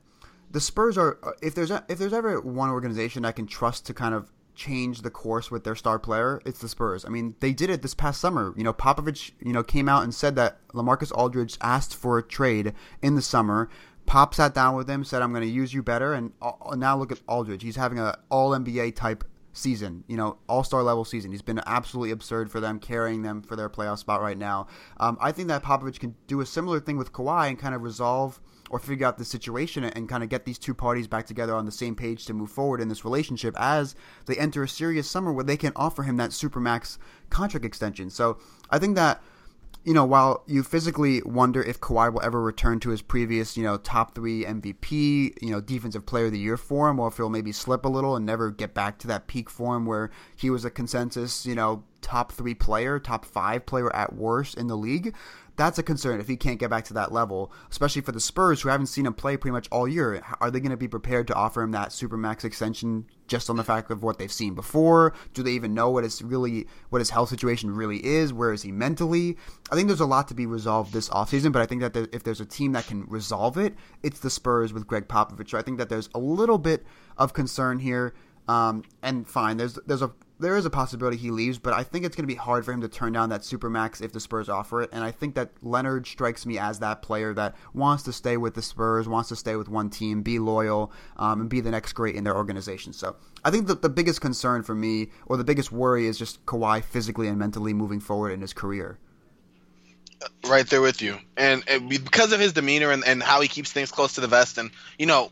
the Spurs are if there's a, if there's ever one organization I can trust to kind of change the course with their star player, it's the Spurs. I mean, they did it this past summer. You know, Popovich, you know, came out and said that LaMarcus Aldridge asked for a trade in the summer. Pop sat down with him, said, "I'm going to use you better," and uh, now look at Aldridge. He's having an All NBA type season, you know, All Star level season. He's been absolutely absurd for them, carrying them for their playoff spot right now. Um, I think that Popovich can do a similar thing with Kawhi and kind of resolve or figure out the situation and kind of get these two parties back together on the same page to move forward in this relationship as they enter a serious summer where they can offer him that supermax contract extension. So I think that you know, while you physically wonder if Kawhi will ever return to his previous, you know, top three MVP, you know, defensive player of the year form, or if he'll maybe slip a little and never get back to that peak form where he was a consensus, you know, top three player, top five player at worst in the league that's a concern if he can't get back to that level, especially for the Spurs who haven't seen him play pretty much all year. Are they going to be prepared to offer him that supermax extension just on the fact of what they've seen before? Do they even know what his really what his health situation really is? Where is he mentally? I think there's a lot to be resolved this offseason, but I think that if there's a team that can resolve it, it's the Spurs with Gregg Popovich. So I think that there's a little bit of concern here. Um, and fine, there's there's a there is a possibility he leaves, but I think it's going to be hard for him to turn down that supermax if the Spurs offer it. And I think that Leonard strikes me as that player that wants to stay with the Spurs, wants to stay with one team, be loyal, um, and be the next great in their organization. So I think that the biggest concern for me, or the biggest worry, is just Kawhi physically and mentally moving forward in his career. Right there with you, and, and because of his demeanor and, and how he keeps things close to the vest, and you know,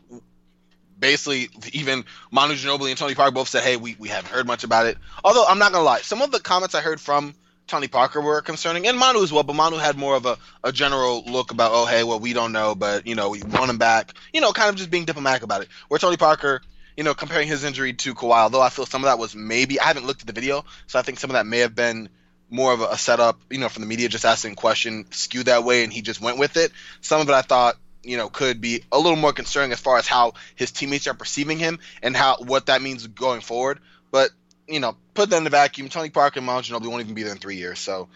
basically even Manu Ginobili and Tony Parker both said, "Hey, we, we haven't heard much about it." Although I'm not gonna lie, some of the comments I heard from Tony Parker were concerning, and Manu as well. But Manu had more of a, a general look about, "Oh, hey, well, we don't know, but you know, we want him back." You know, kind of just being diplomatic about it. Where Tony Parker, you know, comparing his injury to Kawhi, although I feel some of that was maybe I haven't looked at the video, so I think some of that may have been more of a, setup, you know, from the media just asking question skewed that way, and he just went with it. Some of it I thought you know could be a little more concerning as far as how his teammates are perceiving him and how what that means going forward. But you know, put that in the vacuum. Tony Parker and Manu Ginobili won't even be there in three years, so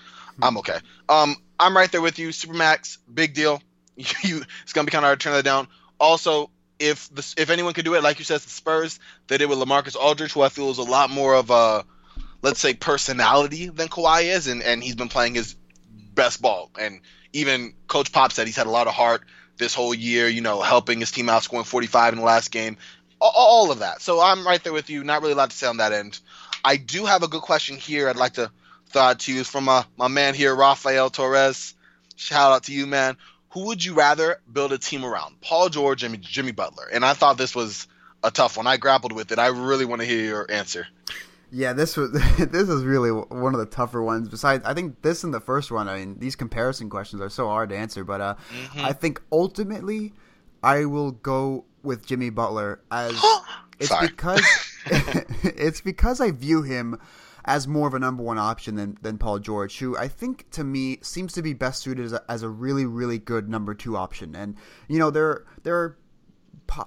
I'm okay. Um, I'm right there with you. Supermax, big deal. [laughs] you, it's gonna be kind of hard to turn that down. Also, if the if anyone could do it, like you said, the Spurs, they did with LaMarcus Aldridge, who I feel is a lot more of a let's say personality than Kawhi is, and and he's been playing his best ball. And even Coach Pop said he's had a lot of heart this whole year, you know, helping his team out, scoring 45 in the last game, all, of that. So I'm right there with you. Not really a lot to say on that end. I do have a good question here. I'd like to throw out to you from my, my man here, Rafael Torres. Shout out to you, man. Who would you rather build a team around, Paul George and Jimmy Butler? And I thought this was a tough one. I grappled with it. I really want to hear your answer. Yeah, this was [laughs] this is really one of the tougher ones. Besides, I think this and the first one. I mean, these comparison questions are so hard to answer. But uh, mm-hmm. I think ultimately, I will go with Jimmy Butler as [gasps] it's Sorry. because [laughs] it's because I view him as more of a number one option than, than Paul George, who I think to me seems to be best suited as a, as a really really good number two option. And you know there there are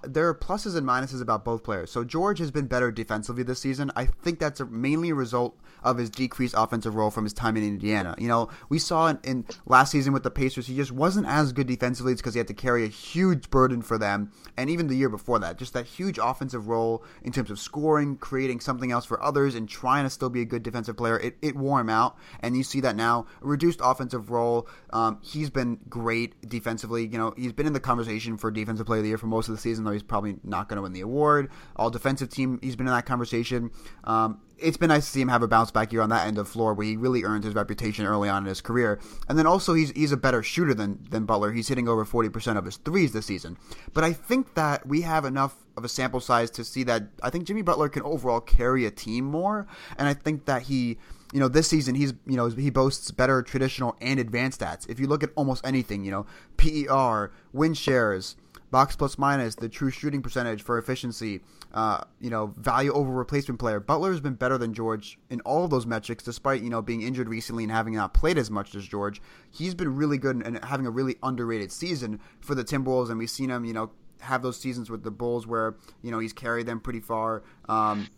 there are pluses and minuses about both players. So George has been better defensively this season. I think that's a, mainly a result of his decreased offensive role from his time in Indiana. You know, we saw in, in last season with the Pacers, he just wasn't as good defensively. Because he had to carry a huge burden for them, and even the year before that, just that huge offensive role in terms of scoring, creating something else for others, and trying to still be a good defensive player. It, it wore him out, and you see that now. A reduced offensive role. Um, he's been great defensively. You know, he's been in the conversation for defensive player of the year for most of the season, though he's probably not going to win the award. All defensive team, he's been in that conversation. Um, it's been nice to see him have a bounce back year on that end of floor where he really earned his reputation early on in his career. And then also he's he's a better shooter than than Butler. He's hitting over 40% of his threes this season. But I think that we have enough of a sample size to see that I think Jimmy Butler can overall carry a team more and I think that he you know, this season he's you know he boasts better traditional and advanced stats. If you look at almost anything, you know, PER, win shares, box plus minus, the true shooting percentage for efficiency, uh, you know, value over replacement player. Butler has been better than George in all of those metrics, despite you know being injured recently and having not played as much as George. He's been really good and having a really underrated season for the Timberwolves, and we've seen him, you know, have those seasons with the Bulls where you know he's carried them pretty far. Um,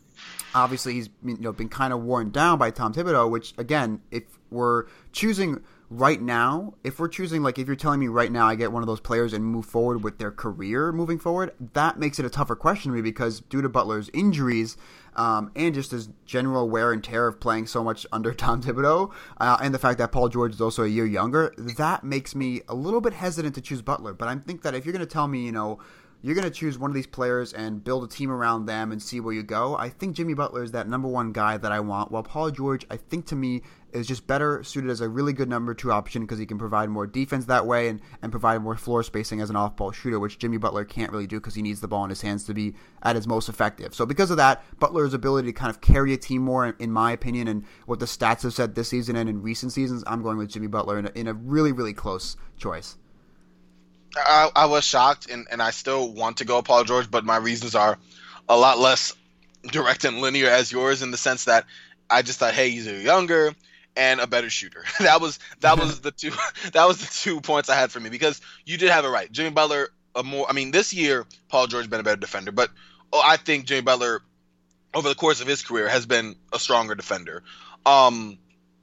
obviously, he's you know been kind of worn down by Tom Thibodeau, which again, if we're choosing right now, if we're choosing, like, if you're telling me right now I get one of those players and move forward with their career moving forward, that makes it a tougher question to me because due to Butler's injuries um, and just his general wear and tear of playing so much under [laughs] Tom Thibodeau, uh, and the fact that Paul George is also a year younger, that makes me a little bit hesitant to choose Butler. But I think that if you're going to tell me, you know, you're going to choose one of these players and build a team around them and see where you go. I think Jimmy Butler is that number one guy that I want. While Paul George, I think to me, is just better suited as a really good number two option because he can provide more defense that way and, and provide more floor spacing as an off ball shooter, which Jimmy Butler can't really do because he needs the ball in his hands to be at his most effective. So, because of that, Butler's ability to kind of carry a team more, in, my opinion, and what the stats have said this season and in recent seasons, I'm going with Jimmy Butler in a, in a really, really close choice. I, I was shocked, and, and I still want to go Paul George, but my reasons are a lot less direct and linear as yours in the sense that I just thought, hey, he's younger and a better shooter. [laughs] that was that was the two [laughs] that was the two points I had for me because you did have it right. Jimmy Butler, a more I mean, this year Paul George been a better defender, but oh, I think Jimmy Butler over the course of his career has been a stronger defender. Um,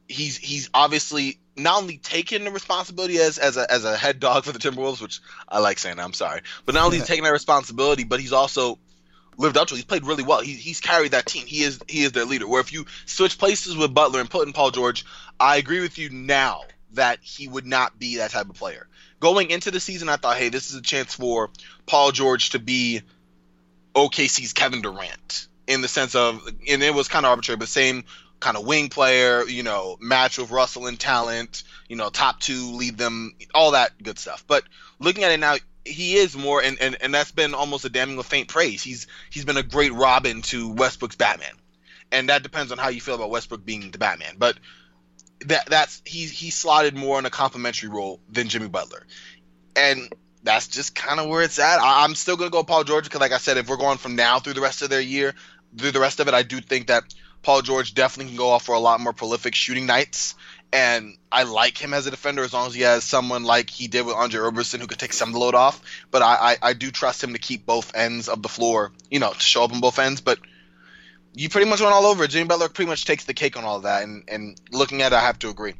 he's he's obviously not only taken the responsibility as as a, as a head dog for the Timberwolves, which I like saying, I'm sorry, but not only [laughs] he's taking that responsibility, but he's also lived up to. He's played really well. He, he's carried that team. He is he is their leader. Where if you switch places with Butler and put in Paul George, I agree with you now that he would not be that type of player. Going into the season, I thought, hey, this is a chance for Paul George to be OKC's Kevin Durant in the sense of, and it was kind of arbitrary, but same kind of wing player, you know, match with Russell and talent, you know, top two, lead them, all that good stuff. But looking at it now, he is more, and, and, and that's been almost a damning with faint praise. He's he's been a great Robin to Westbrook's Batman, and that depends on how you feel about Westbrook being the Batman. But that that's he's he slotted more in a complementary role than Jimmy Butler, and that's just kind of where it's at. I, am still gonna go Paul George because, like I said, if we're going from now through the rest of their year, through the rest of it, I do think that Paul George definitely can go off for a lot more prolific shooting nights. And I like him as a defender as long as he has someone like he did with Andre Roberson who could take some of the load off. But I, I, I do trust him to keep both ends of the floor, you know, to show up on both ends. But you pretty much went all over. Jimmy Butler pretty much takes the cake on all of that. And, and looking at it, I have to agree.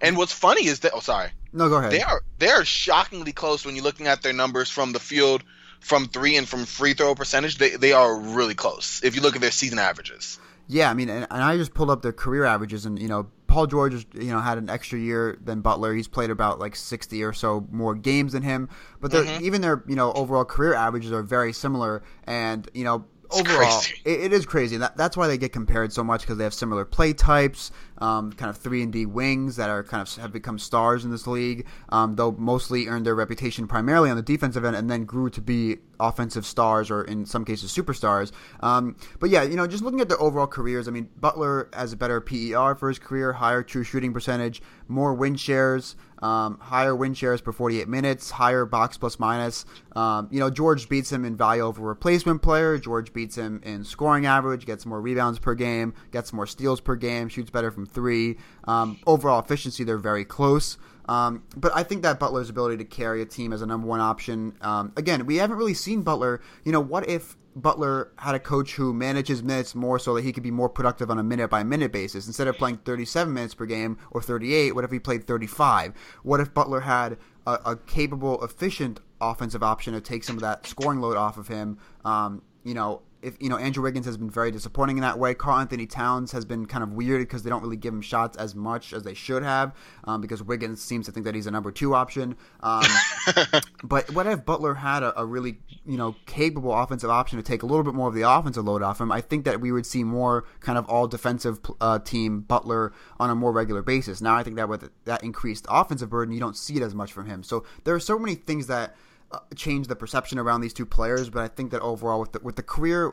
And what's funny is that, oh, sorry. No, go ahead. They are they are shockingly close when you're looking at their numbers from the field, from three, and from free throw percentage. They, they are really close if you look at their season averages. Yeah, I mean, and, and I just pulled up their career averages, and you know, Paul George, you know, had an extra year than Butler. He's played about like sixty or so more games than him, but mm-hmm. even their you know overall career averages are very similar. And you know, overall, it, it is crazy. That, that's why they get compared so much because they have similar play types, um, kind of three and D wings that are kind of have become stars in this league. Um, though mostly earned their reputation primarily on the defensive end, and then grew to be offensive stars or in some cases superstars. Um, but yeah, you know, just looking at their overall careers, I mean, Butler has a better PER for his career, higher true shooting percentage, more win shares um, higher win shares per 48 minutes, higher box plus minus. Um, you know, George beats him in value over replacement player. George beats him in scoring average, gets more rebounds per game, gets more steals per game, shoots better from three. Um, overall efficiency, they're very close. Um, but I think that Butler's ability to carry a team as a number one option. Um, again, we haven't really seen Butler. You know, what if Butler had a coach who manages minutes more so that he could be more productive on a minute by minute basis. Instead of playing 37 minutes per game or 38, what if he played 35? What if Butler had a, a capable, efficient offensive option to take some of that scoring load off of him? Um, you know, if you know Andrew Wiggins has been very disappointing in that way. Karl-Anthony Towns has been kind of weird because they don't really give him shots as much as they should have um, because Wiggins seems to think that he's a number two option. Um, [laughs] but what if Butler had a, a, really you know capable offensive option to take a little bit more of the offensive load off him? I think that we would see more kind of all defensive uh, team Butler on a more regular basis. Now I think that with that increased offensive burden, you don't see it as much from him. So there are so many things that uh, change the perception around these two players. But I think that overall, with the, with the career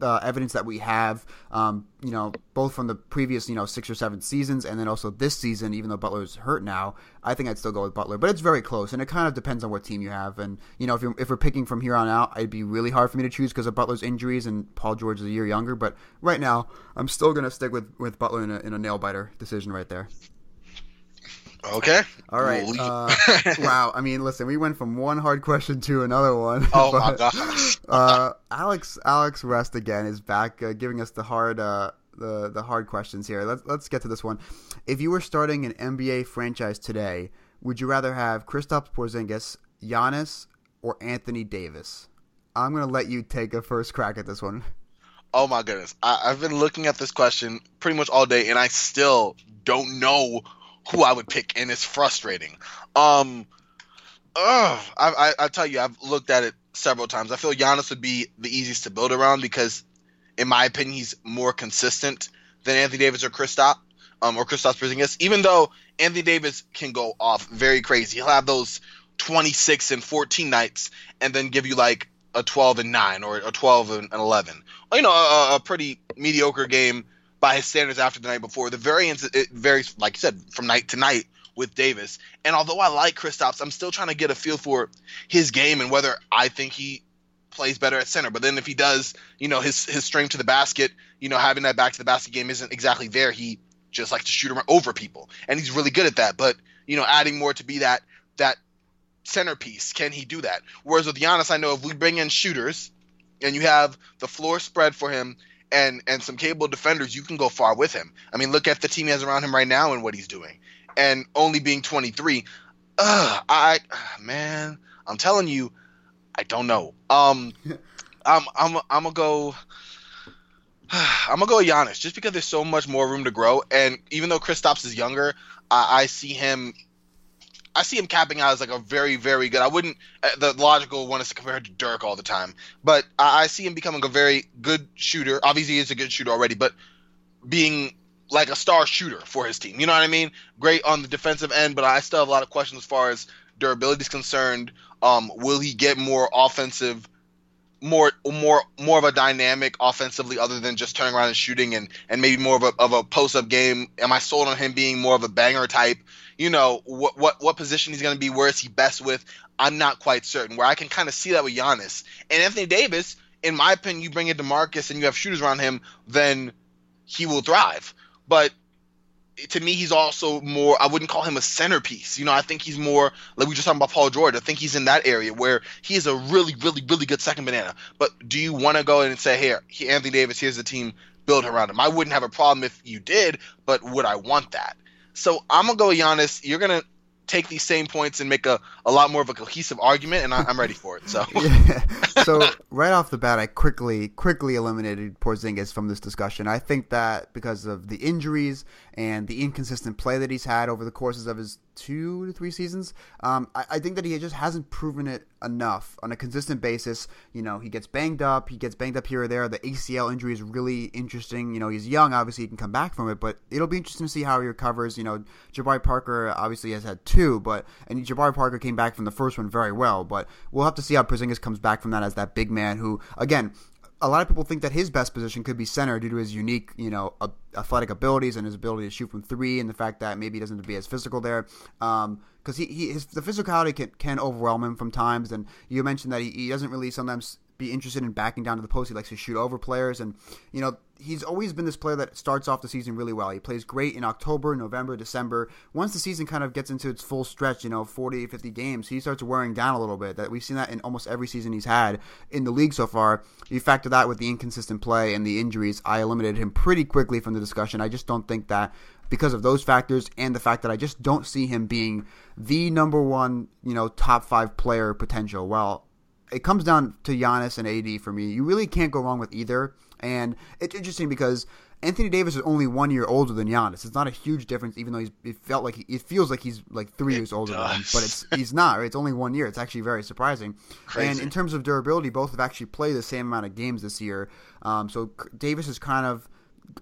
uh, evidence that we have, um, you know, both from the previous, you know, six or seven seasons, and then also this season, even though Butler's hurt now, I think I'd still go with Butler. But it's very close, and it kind of depends on what team you have. And you know, if, if we're picking from here on out, it'd be really hard for me to choose because of Butler's injuries, and Paul George is a year younger. But right now, I'm still to stick with with Butler in a, in a nail biter decision right there. Okay. All right. Uh, [laughs] wow. I mean, listen, we went from one hard question to another one. Oh [laughs] but, my gosh. uh, Alex Alex Rest again is back, uh, giving us the hard uh, the the hard questions here. Let's let's get to this one. If you were starting an NBA franchise today, would you rather have Kristaps Porzingis, Giannis, or Anthony Davis? I'm gonna let you take a first crack at this one. Oh my goodness, I, I've been looking at this question pretty much all day, and I still don't know who I would pick, and it's frustrating. Um, ugh, I, I, I tell you, I've looked at it several times. I feel Giannis would be the easiest to build around because, in my opinion, he's more consistent than Anthony Davis or Kristaps, um, or Kristaps Porzingis. Even though Anthony Davis can go off very crazy, he'll have those 26 and 14 nights, and then give you like a 12 and 9 or a 12 and 11. You know, a, a pretty mediocre game by his standards after the night before. The variance it varies, like you said, from night to night with Davis. And although I like Kristaps, I'm still trying to get a feel for his game and whether I think he plays better at center. But then if he does, you know, his his strength to the basket, you know, having that back to the basket game isn't exactly there. He just likes to shoot over people, and he's really good at that. But you know, adding more to be that that centerpiece, can he do that? Whereas with Giannis, I know if we bring in shooters and you have the floor spread for him and and some capable defenders, you can go far with him. I mean, look at the team he has around him right now and what he's doing. And only being 23, uh, I man, I'm telling you, I don't know. Um, [laughs] I'm I'm I'm gonna go. [sighs] I'm gonna go Giannis just because there's so much more room to grow, and even though Kristaps is younger, I, I see him I see him capping out as like a very, very good. I wouldn't. Uh, the logical one is to compare to Dirk all the time, but I, I see him becoming a very good shooter. Obviously, he's a good shooter already, but being like a star shooter for his team. You know what I mean? Great on the defensive end, but I still have a lot of questions as far as durability is concerned. Um, will he get more offensive? more more more of a dynamic offensively other than just turning around and shooting and and maybe more of a of a post up game am i sold on him being more of a banger type you know what what what position he's going to be. Where is he best with? I'm not quite certain. Where I can kind of see that with Giannis and Anthony Davis. In my opinion, you bring in DeMarcus and you have shooters around him, then he will thrive. But to me, he's also more. I wouldn't call him a centerpiece. You know, I think he's more like we were just talking about Paul George. I think he's in that area where he is a really, really, really good second banana. But do you want to go in and say, "Here, Anthony Davis, here's the team, build around him"? I wouldn't have a problem if you did, but would I want that? So I'm gonna go Giannis. You're gonna take these same points and make a, a lot more of a cohesive argument, and I, am ready for it. So, [laughs] yeah. so right off the bat, I quickly quickly eliminated Porzingis from this discussion. I think that because of the injuries and the inconsistent play that he's had over the courses of his two to three seasons. Um, I, I, think that he just hasn't proven it enough on a consistent basis. You know, he gets banged up, he gets banged up here or there. The ACL injury is really interesting. You know, he's young, obviously he can come back from it, but it'll be interesting to see how he recovers. You know, Jabari Parker obviously has had two, but and Jabari Parker came back from the first one very well, but we'll have to see how Porzingis comes back from that as that big man who, again, a lot of people think that his best position could be center due to his unique, you know, athletic abilities and his ability to shoot from three, and the fact that maybe he doesn't have to be as physical there. Um, because he, he his, the physicality can, can overwhelm him from times, and you mentioned that he, he doesn't really sometimes be interested in backing down to the post. He likes to shoot over players, and you know he's always been this player that starts off the season really well. He plays great in October, November, December. Once the season kind of gets into its full stretch, you know, 40, 50 games, he starts wearing down a little bit. That we've seen that in almost every season he's had in the league so far. You factor that with the inconsistent play and the injuries, I eliminated him pretty quickly from the discussion. I just don't think that because of those factors and the fact that I just don't see him being the number one, you know, top five player potential. Well, it comes down to Giannis and AD for me. You really can't go wrong with either. And it's interesting because Anthony Davis is only one year older than Giannis. It's not a huge difference, even though he's it felt like he, it feels like he's like three it years older does. than him, but it's he's not. Right? It's only one year. It's actually very surprising. Crazy. And in terms of durability, both have actually played the same amount of games this year. Um, so Davis has kind of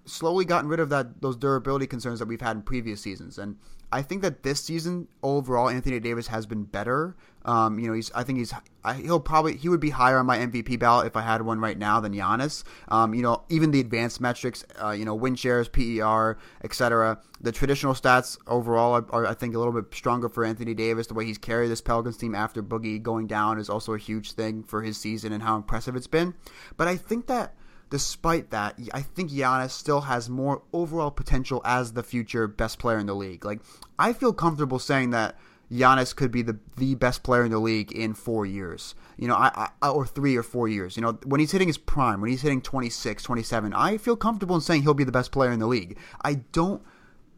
slowly gotten rid of that those durability concerns that we've had in previous seasons, and I think that this season overall, Anthony Davis has been better. Um, you know, he's I think he's I, he'll probably he would be higher on my MVP ballot if I had one right now than Giannis. Um, you know, even the advanced metrics, uh, you know, win shares, PER, etc. The traditional stats overall are, are, I think a little bit stronger for Anthony Davis. The way he's carried this Pelicans team after Boogie going down is also a huge thing for his season and how impressive it's been. But I think that despite that, I think Giannis still has more overall potential as the future best player in the league. Like, I feel comfortable saying that Giannis could be the the best player in the league in four years. You know, I, I or three or four years. You know, when he's hitting his prime, when he's hitting 26, 27, I feel comfortable in saying he'll be the best player in the league. I don't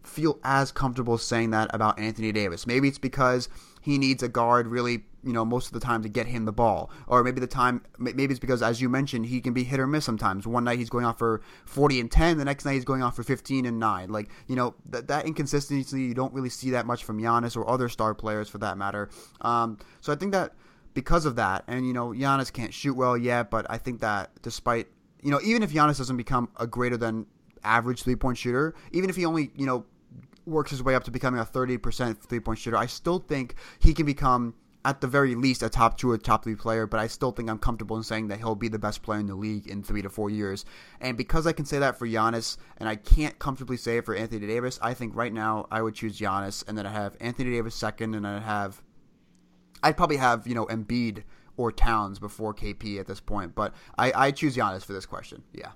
feel as comfortable saying that about Anthony Davis. Maybe it's because he needs a guard really, you know, most of the time to get him the ball. Or maybe the time, maybe it's because, as you mentioned, he can be hit or miss sometimes. One night he's going off for 40 and 10, the next night he's going off for 15 and 9. Like, you know, that, that inconsistency, you don't really see that much from Giannis or other star players for that matter. Um, so I think that because of that, and, you know, Giannis can't shoot well yet, but I think that despite, you know, even if Giannis doesn't become a greater than average three point shooter, even if he only, you know, works his way up to becoming a 30% three point shooter, I still think he can become, at the very least, a top two or top three player, but I still think I'm comfortable in saying that he'll be the best player in the league in three to four years. And because I can say that for Giannis, and I can't comfortably say it for Anthony Davis, I think right now I would choose Giannis, and then I have Anthony Davis second, and I'd have, I'd probably have, you know, Embiid or Towns before KP at this point, but I, I choose Giannis for this question. Yeah.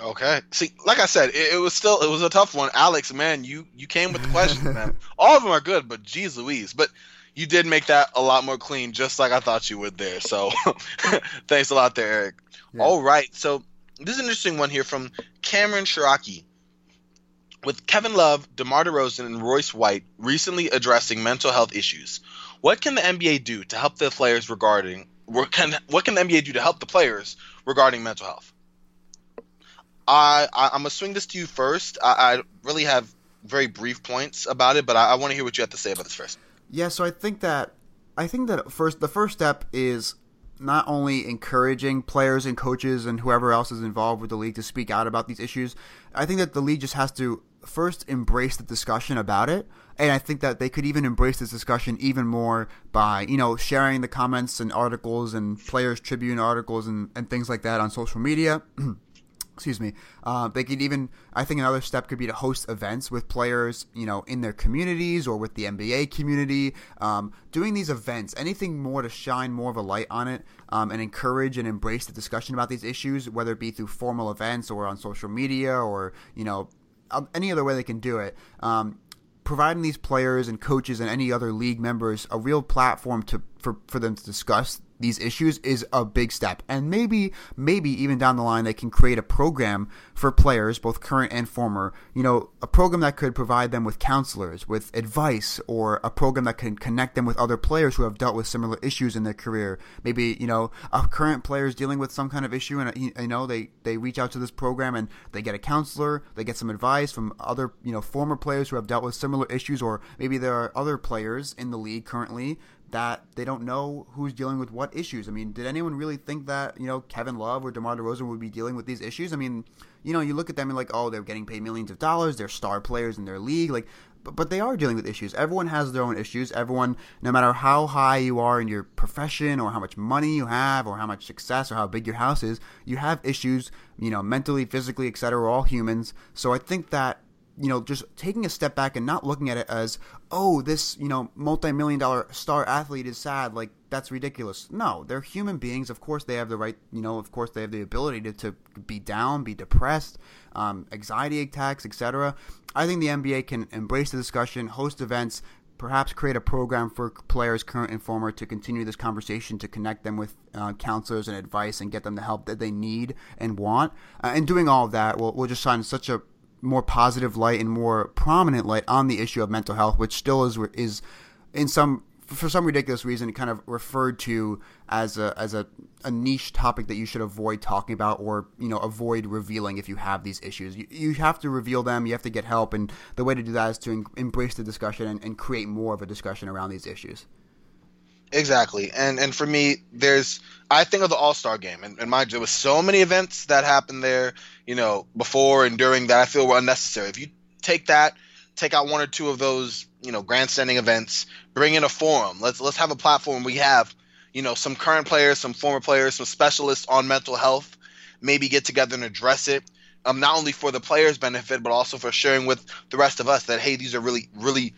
Okay. See, like I said, it, it, was still it was a tough one. Alex, man, you you came with the questions, man. [laughs] All of them are good, but geez Louise. But you did make that a lot more clean, just like I thought you would there. So [laughs] thanks a lot there, Eric. Yeah. All right. So this is an interesting one here from Cameron Shiraki. With Kevin Love, DeMar DeRozan, and Royce White recently addressing mental health issues, what can the NBA do to help the players regarding what can what can the NBA do to help the players regarding mental health? I, I am gonna swing this to you first. I, I really have very brief points about it, but I, I want to hear what you have to say about this first. Yeah, so I think that I think that first the first step is not only encouraging players and coaches and whoever else is involved with the league to speak out about these issues. I think that the league just has to first embrace the discussion about it. And I think that they could even embrace this discussion even more by, you know, sharing the comments and articles and players tribune articles and, and things like that on social media. [clears throat] excuse me. Uh, they could even, I think, another step could be to host events with players, you know, in their communities or with the NBA community. Um, doing these events, anything more to shine more of a light on it um, and encourage and embrace the discussion about these issues, whether it be through formal events or on social media or you know um, any other way they can do it. Um, providing these players and coaches and any other league members a real platform to for, for them to discuss these issues is a big step. And maybe, maybe even down the line, they can create a program for players, both current and former, you know, a program that could provide them with counselors, with advice, or a program that can connect them with other players who have dealt with similar issues in their career. Maybe, you know, a current player is dealing with some kind of issue and, uh, you know, they, they reach out to this program and they get a counselor, they get some advice from other, you know, former players who have dealt with similar issues, or maybe there are other players in the league currently that they don't know who's dealing with what issues. I mean, did anyone really think that you know Kevin Love or DeMar DeRozan would be dealing with these issues? I mean, you know, you look at them and like, oh, they're getting paid millions of dollars, they're star players in their league, like. But, but they are dealing with issues. Everyone has their own issues. Everyone, no matter how high you are in your profession, or how much money you have, or how much success, or how big your house is, you have issues. You know, mentally, physically, etc. We're all humans. So I think that you know, just taking a step back and not looking at it as, oh, this, you know, multi million dollar star athlete is sad. Like, that's ridiculous. No, they're human beings. Of course, they have the right, you know, of course, they have the ability to, to be down, be depressed, um, anxiety attacks, etc. I think the NBA can embrace the discussion, host events, perhaps create a program for players, current and former, to continue this conversation, to connect them with uh, counselors and advice, and get them the help that they need and want. Uh, and doing all of that will will just shine such a more positive light and more prominent light on the issue of mental health, which still is is in some for some ridiculous reason kind of referred to as a as a, a niche topic that you should avoid talking about or you know avoid revealing if you have these issues. You, you have to reveal them. You have to get help, and the way to do that is to embrace the discussion and, and create more of a discussion around these issues. Exactly, and and for me, there's I think of the All Star game, and, and mind you, there was so many events that happened there, you know, before and during that I feel were unnecessary. If you take that, take out one or two of those, you know, grandstanding events, bring in a forum. Let's let's have a platform. We have, you know, some current players, some former players, some specialists on mental health. Maybe get together and address it. Um, not only for the players' benefit, but also for sharing with the rest of us that hey, these are really really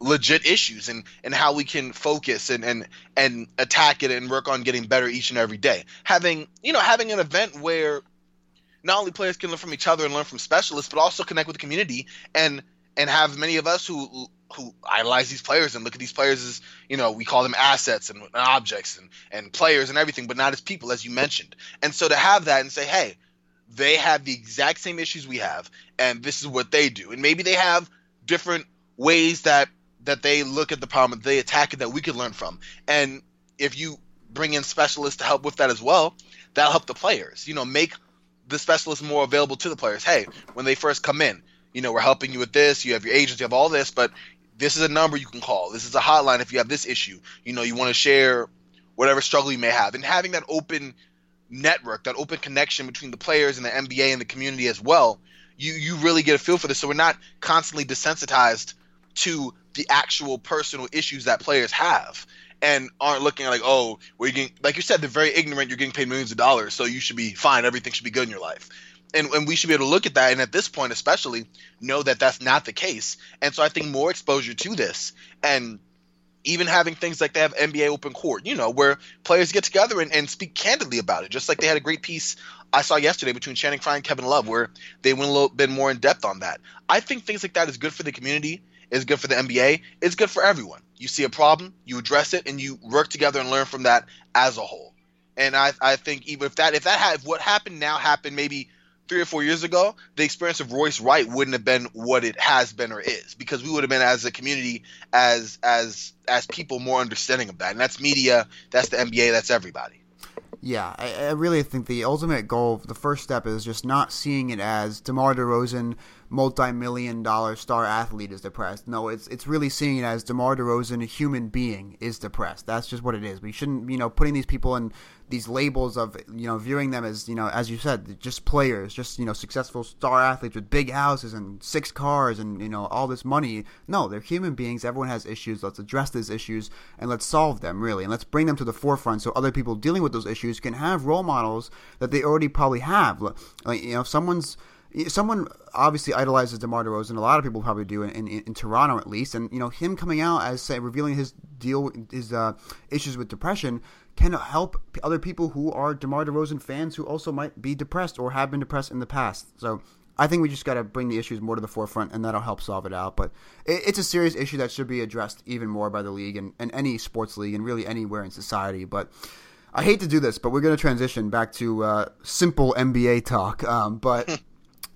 legit issues and and how we can focus and and and attack it and work on getting better each and every day having you know having an event where not only players can learn from each other and learn from specialists but also connect with the community and and have many of us who who idolize these players and look at these players as you know we call them assets and, and objects and and players and everything, but not as people, as you mentioned. And so to have that and say, hey, they have the exact same issues we have, and this is what they do, and maybe they have different ways that that they look at the problem, they attack it that we could learn from. And if you bring in specialists to help with that as well, that'll help the players. You know, make the specialists more available to the players. Hey, when they first come in, you know, we're helping you with this. You have your agents, you have all this, but this is a number you can call. This is a hotline if you have this issue. You know, you want to share whatever struggle you may have, and having that open network, that open connection between the players and the NBA and the community as well. You you really get a feel for this, so we're not constantly desensitized to the actual personal issues that players have and aren't looking like, oh, we're getting, like you said, they're very ignorant. You're getting paid millions of dollars, so you should be fine. Everything should be good in your life. And, and we should be able to look at that, and at this point, especially, know that that's not the case. And so I think more exposure to this, and even having things like they have NBA open court, you know, where players get together and, and speak candidly about it, just like they had a great piece I saw yesterday between Channing Frye and Kevin Love, where they went a little bit more in depth on that. I think things like that is good for the community it's good for the NBA. It's good for everyone. You see a problem, you address it, and you work together and learn from that as a whole. And I, I think even if that if that had if what happened now happened maybe three or four years ago, the experience of Royce White wouldn't have been what it has been or is because we would have been as a community, as as as people more understanding of that. And that's media, that's the NBA, that's everybody. Yeah, I, I really think the ultimate goal, the first step is just not seeing it as DeMar DeRozan multi-million dollar star athlete is depressed. No, it's it's really seeing it as DeMar DeRozan, a human being, is depressed. That's just what it is. We shouldn't, you know, putting these people in these labels of, you know, viewing them as, you know, as you said, just players, just, you know, successful star athletes with big houses and six cars and, you know, all this money. No, they're human beings. Everyone has issues. Let's address these issues and let's solve them, really. And let's bring them to the forefront so other people dealing with those issues can have role models that they already probably have. Like, you know, if someone's someone obviously idolizes DeMar DeRozan. A lot of people probably do in, in, in, Toronto, at least. And you know, him coming out as say revealing his deal, his uh, issues with depression, can help other people who are DeMar DeRozan fans who also might be depressed or have been depressed in the past. So. I think we just got to bring the issues more to the forefront, and that'll help solve it out. But it, it's a serious issue that should be addressed even more by the league and, and any sports league, and really anywhere in society. But I hate to do this, but we're going to transition back to uh, simple NBA talk. Um, but [laughs]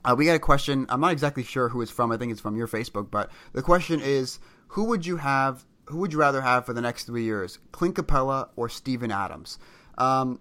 Uh, we got a question. I'm not exactly sure who it's from. I think it's from your Facebook, but the question is, who would you have? Who would you rather have for the next three years, Clint Capela or Steven Adams? Um,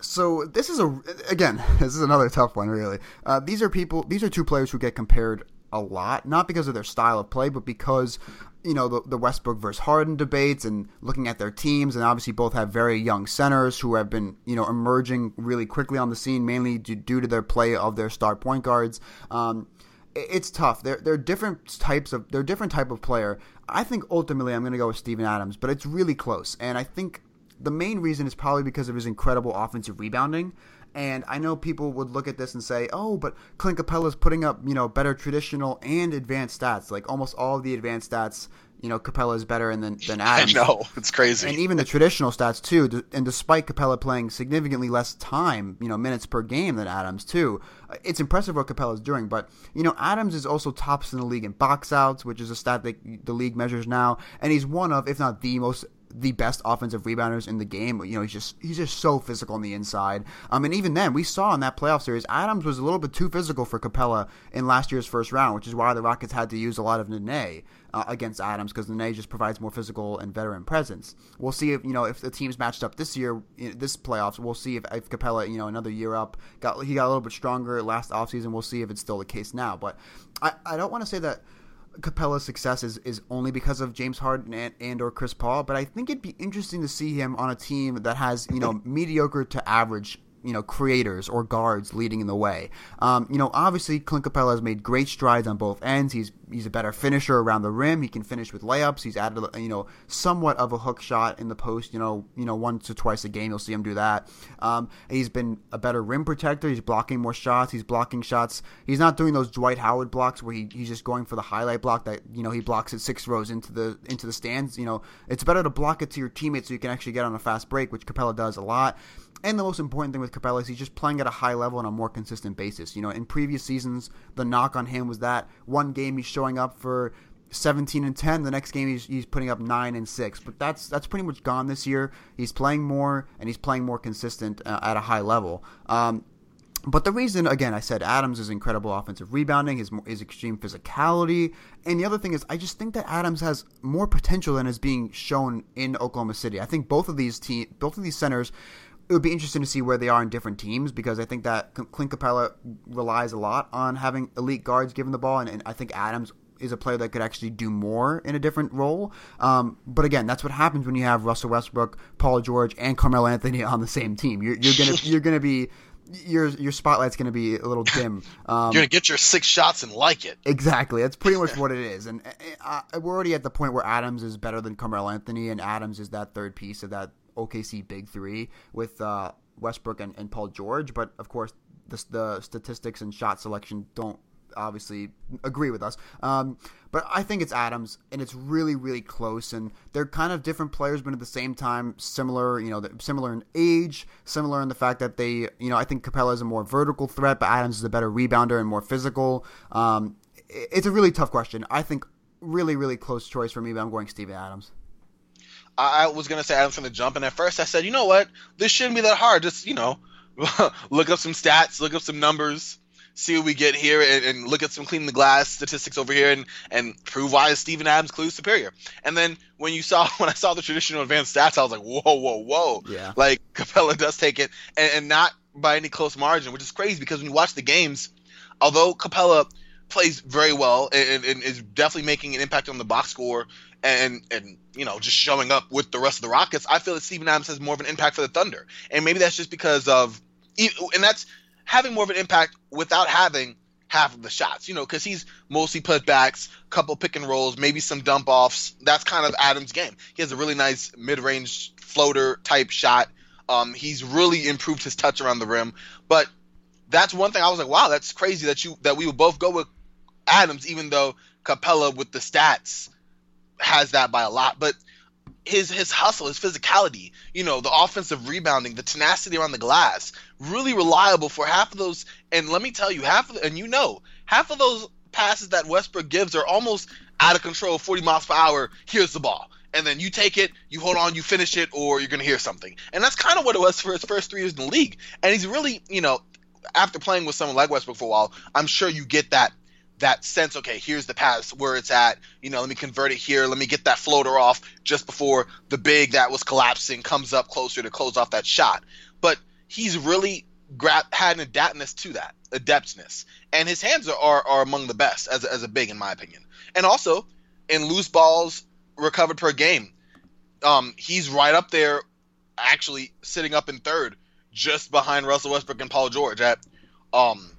so this is a again, [laughs] this is another tough one. Really, uh, these are people. These are two players who get compared a lot, not because of their style of play, but because you know the, the Westbrook versus Harden debates and looking at their teams, and obviously both have very young centers who have been you know emerging really quickly on the scene, mainly due, to their play of their star point guards. Um, it's tough. They're they're different types of they're different type of player. I think ultimately I'm going to go with Steven Adams, but it's really close, and I think the main reason is probably because of his incredible offensive rebounding. And I know people would look at this and say, "Oh, but Clint Capela's putting up, you know, better traditional and advanced stats. Like almost all of the advanced stats, you know, Capela is better than than [laughs] Adams. I know it's crazy. And even the traditional stats too. And despite Capela playing significantly less time, you know, minutes per game than Adams too, uh, it's impressive what Capela is doing. But you know, Adams is also tops in the league in box outs, which is a stat that the league measures now, and he's one of, if not the most the best offensive rebounders in the game. You know, he's just he's just so physical on the inside. Um, and even then, we saw in that playoff series, Adams was a little bit too physical for Capela in last year's first round, which is why the Rockets had to use a lot of Nene uh, against Adams because Nene just provides more physical and veteran presence. We'll see if you know if the teams matched up this year, this playoffs. We'll see if, if Capela, you know, another year up, got he got a little bit stronger last offseason. We'll see if it's still the case now. But I, I don't want to say that Capela's success is, is only because of James Harden and, and or Chris Paul, but I think it'd be interesting to see him on a team that has you know mediocre to average you know creators or guards leading in the way. Um, you know, obviously Clint Capela has made great strides on both ends. He's he's a better finisher around the rim. He can finish with layups. He's added you know somewhat of a hook shot in the post. You know, you know once or twice a game you'll see him do that. Um, he's been a better rim protector. He's blocking more shots. He's blocking shots. He's not doing those Dwight Howard blocks where he, he's just going for the highlight block that you know he blocks it six rows into the into the stands. You know, it's better to block it to your teammates so you can actually get on a fast break, which Capela does a lot. And the most important thing with Capela is he's just playing at a high level on a more consistent basis. You know, in previous seasons, the knock on him was that one game he's showing up for 17 and 10. The next game he's, he's putting up 9 and 6. But that's that's pretty much gone this year. He's playing more and he's playing more consistent uh, at a high level. Um, but the reason, again, I said Adams is incredible offensive rebounding, his his extreme physicality, and the other thing is, I just think that Adams has more potential than is being shown in Oklahoma City. I think both of these te- both of these centers. It would be interesting to see where they are in different teams because I think that Clint Capela relies a lot on having elite guards given the ball, and, and I think Adams is a player that could actually do more in a different role. Um, but again, that's what happens when you have Russell Westbrook, Paul George, and Carmelo Anthony [laughs] on the same team. You're, you're gonna you're gonna be your your spotlight's going to be a little dim. Um, [laughs] You're going to get your six shots and like it. Exactly. That's pretty much [laughs] what it is. And uh, uh, we're already at the point where Adams is better than Carmelo Anthony, and Adams is that third piece of that OKC big three with uh, Westbrook and, and Paul George. But of course, the, the statistics and shot selection don't obviously agree with us. Um, but I think it's Adams, and it's really, really close. And they're kind of different players, but at the same time, similar. You know, similar in age, similar in the fact that they, you know, I think Capela is a more vertical threat, but Adams is a better rebounder and more physical. Um, it's a really tough question. I think really, really close choice for me, but I'm going Steven Adams. I was gonna say Adams gonna jump, and at first I said, you know what, this shouldn't be that hard. Just you know, [laughs] look up some stats, look up some numbers see what we get here and, and, look at some clean the glass statistics over here and, and prove why is Steven Adams clearly superior. And then when you saw [laughs] when I saw the traditional advanced stats, I was like, whoa, whoa, whoa. Yeah. Like [laughs] Capela does take it and, and not by any close margin, which is crazy because when you watch the games, although Capela plays very well and, and, is definitely making an impact on the box score and and you know just showing up with the rest of the Rockets, I feel that Steven Adams has more of an impact for the Thunder, and maybe that's just because of and that's having more of an impact without having half of the shots, you know, because he's mostly putbacks, couple pick and rolls, maybe some dump offs. That's kind of Adams' game. He has a really nice mid range floater type shot. Um, he's really improved his touch around the rim. But that's one thing I was like, wow, that's crazy that you that we would both go with Adams, even though Capela with the stats has that by a lot. But his his hustle, his physicality, you know, the offensive rebounding, the tenacity around the glass, really reliable for half of those. And let me tell you, half of and you know, half of those passes that Westbrook gives are almost out of control, 40 miles per hour. Here's the ball. And then you take it, you hold on, you finish it, or you're going to hear something. And that's kind of what it was for his first three years in the league. And he's really, you know, after playing with someone like Westbrook for a while, I'm sure you get that that sense, okay, here's the pass where it's at. You know, let me convert it here. Let me get that floater off just before the big that was collapsing comes up closer to close off that shot. But he's really gra- had an adaptness to that, adeptness. And his hands are, are, are among the best as a, as a big, in my opinion. And also, in loose balls recovered per game, um, he's right up there, actually sitting up in third, just behind Russell Westbrook and Paul George at um,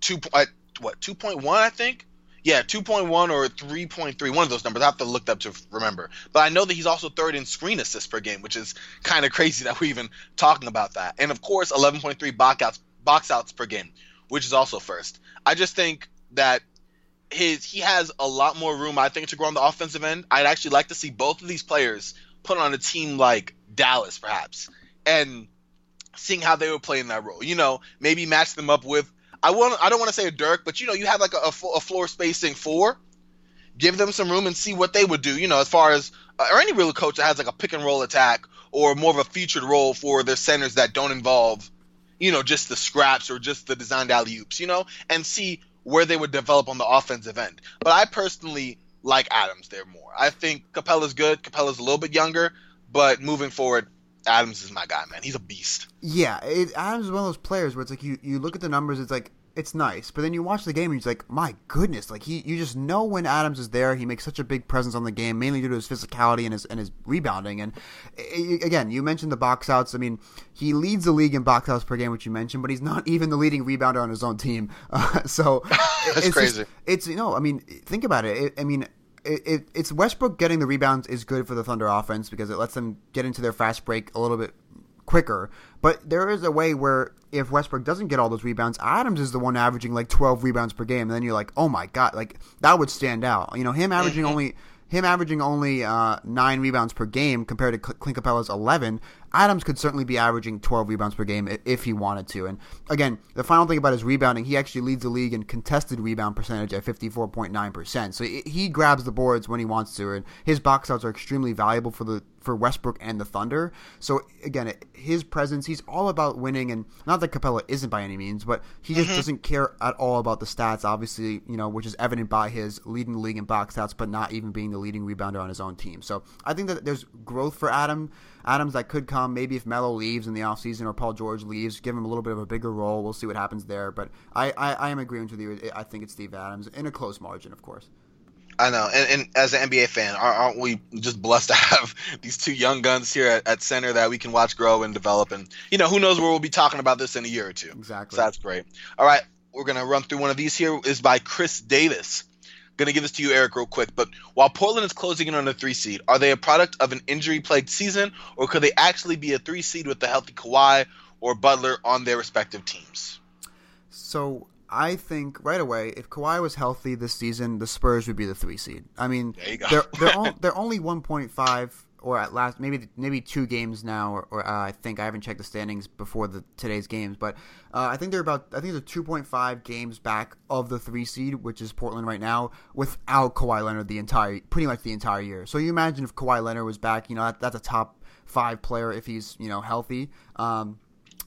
two at what 2.1 I think. Yeah, 2.1 or 3.3, one of those numbers. I have to look up to remember. But I know that he's also third in screen assists per game, which is kind of crazy that we're even talking about that. And of course, 11.3 box outs, box outs per game, which is also first. I just think that his he has a lot more room, I think, to grow on the offensive end. I'd actually like to see both of these players put on a team like Dallas, perhaps, and seeing how they would play in that role. You know, maybe match them up with I want I don't want to say a Dirk, but you know, you have like a, a, floor spacing four. Give them some room and see what they would do. You know, as far as uh, or any real coach that has like a pick and roll attack or more of a featured role for their centers that don't involve, you know, just the scraps or just the designed alley oops. You know, and see where they would develop on the offensive end. But I personally like Adams there more. I think Capela's good. Capela's a little bit younger, but moving forward, Adams is my guy, man. He's a beast. Yeah, it, Adams is one of those players where it's like you, you look at the numbers, it's like it's nice, but then you watch the game and you're like, my goodness, like he you just know when Adams is there, he makes such a big presence on the game, mainly due to his physicality and his and his rebounding. And again, you mentioned the box outs. I mean, he leads the league in box outs per game, which you mentioned, but he's not even the leading rebounder on his own team. Uh, [laughs] so [laughs] it's crazy. Just, it's you know, I mean, think about it. it I mean, it, it, it's Westbrook getting the rebounds is good for the Thunder offense because it lets them get into their fast break a little bit quicker. But there is a way where if Westbrook doesn't get all those rebounds, Adams is the one averaging like 12 rebounds per game. And then you're like, oh my god, like that would stand out. You know, him averaging mm-hmm. only him averaging only uh, nine rebounds per game compared to Clint Capela's 11. Adams could certainly be averaging 12 rebounds per game if he wanted to. And again, the final thing about his rebounding, he actually leads the league in contested rebound percentage at 54.9%. So he grabs the boards when he wants to, and his box outs are extremely valuable for the for Westbrook and the Thunder. So again, his presence, he's all about winning, and not that Capela isn't by any means, but he just mm-hmm. doesn't care at all about the stats. Obviously, you know, which is evident by his leading the league in box stats, but not even being the leading rebounder on his own team. So I think that there's growth for Adam. Adams that could come maybe if Melo leaves in the offseason or Paul George leaves, give him a little bit of a bigger role. We'll see what happens there. But I, I, I am agreeing with you. I think it's Steve Adams in a close margin, of course. I know, and, and, as an NBA fan, aren't we just blessed to have [laughs] these two young guns here at, at, center that we can watch grow and develop? And you know, who knows where we'll be talking about this in a year or two. Exactly. So that's great. All right, we're gonna run through one of these. Here is by Chris Davis. Gonna give this to you, Eric, real quick. But while Portland is closing in on a three seed, are they a product of an injury-plagued season, or could they actually be a three seed with the healthy Kawhi or Butler on their respective teams? So I think right away, if Kawhi was healthy this season, the Spurs would be the three seed. I mean, they're they're, [laughs] all, they're only one point five or at last maybe maybe two games now, or, or uh, I think I haven't checked the standings before the today's games, but uh, I think they're about I think they're two point five games back of the three seed, which is Portland right now, without Kawhi Leonard the entire pretty much the entire year. So you imagine if Kawhi Leonard was back, you know that, that's a top five player if he's you know healthy. Um,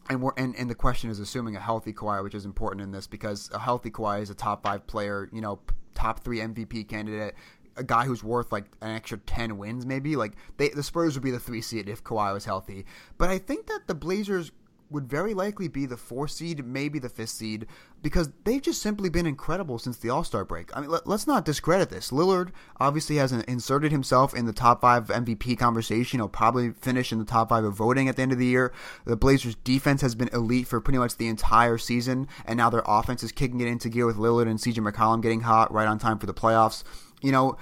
and we're and, and the question is assuming a healthy Kawhi, which is important in this because a healthy Kawhi is a top five player, you know, top three MVP candidate, a guy who's worth like an extra ten wins, maybe. Like they, the Spurs would be the three seed if Kawhi was healthy. But I think that the Blazers would very likely be the four seed, maybe the fifth seed, because they've just simply been incredible since the All Star break. I mean, let, us not discredit this. Lillard obviously has inserted himself in the top five MVP conversation. He'll probably finish in the top five of voting at the end of the year. The Blazers' defense has been elite for pretty much the entire season, and now their offense is kicking it into gear with Lillard and CJ McCollum getting hot right on time for the playoffs. You know,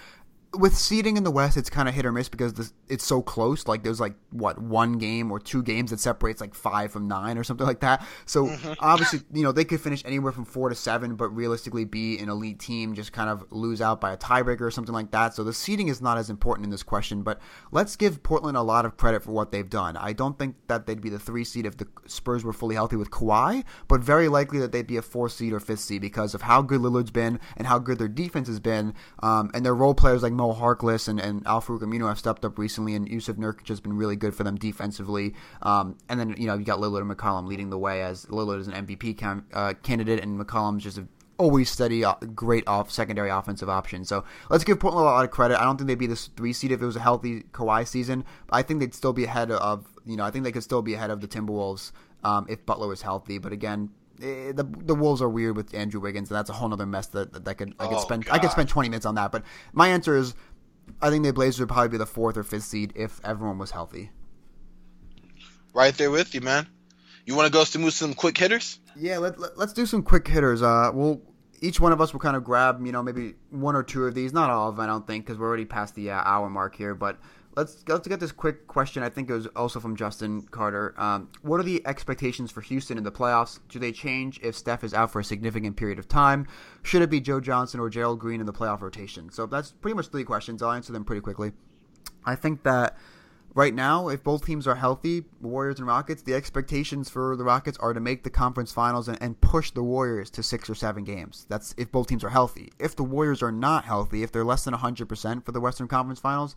with seeding in the West, it's kind of hit or miss because this, it's so close. Like there's like what one game or two games that separates like five from nine or something like that. So mm-hmm. obviously, you know, they could finish anywhere from four to seven, but realistically, be an elite team, just kind of lose out by a tiebreaker or something like that. So the seeding is not as important in this question. But let's give Portland a lot of credit for what they've done. I don't think that they'd be the three seed if the Spurs were fully healthy with Kawhi, but very likely that they'd be a four seed or fifth seed because of how good Lillard's been and how good their defense has been, um, and their role players like. Harkless and, and Al-Farouq Aminu have stepped up recently, and Jusuf Nurkic has been really good for them defensively. Um, and then, you know, you got Lillard and McCollum leading the way as Lillard is an MVP cam, uh, candidate, and McCollum's just a always steady, uh, great off secondary offensive option. So let's give Portland a lot of credit. I don't think they'd be this three seed if it was a healthy Kawhi season. I think they'd still be ahead of you know I think they could still be ahead of the Timberwolves um, if Butler was healthy. But again, Eh, the the Wolves are weird with Andrew Wiggins, and that's a whole other mess that, that, that could I could oh, spend God. I could spend twenty minutes on that. But my answer is, I think the Blazers would probably be the fourth or fifth seed if everyone was healthy. Right there with you, man. You want to go through some quick hitters? Yeah, let, let, us do some quick hitters. Uh, we'll each one of us will kind of grab, you know, maybe one or two of these. Not all of them, I don't think, because we're already past the uh, hour mark here. But let's let's get this quick question. I think it was also from Justin Carter. Um, what are the expectations for Houston in the playoffs? Do they change if Steph is out for a significant period of time? Should it be Joe Johnson or Gerald Green in the playoff rotation? So that's pretty much three questions. I'll answer them pretty quickly. I think that right now, if both teams are healthy, Warriors and Rockets, the expectations for the Rockets are to make the conference finals and, and, push the Warriors to six or seven games. That's if both teams are healthy. If the Warriors are not healthy, if they're less than 100% for the Western Conference Finals,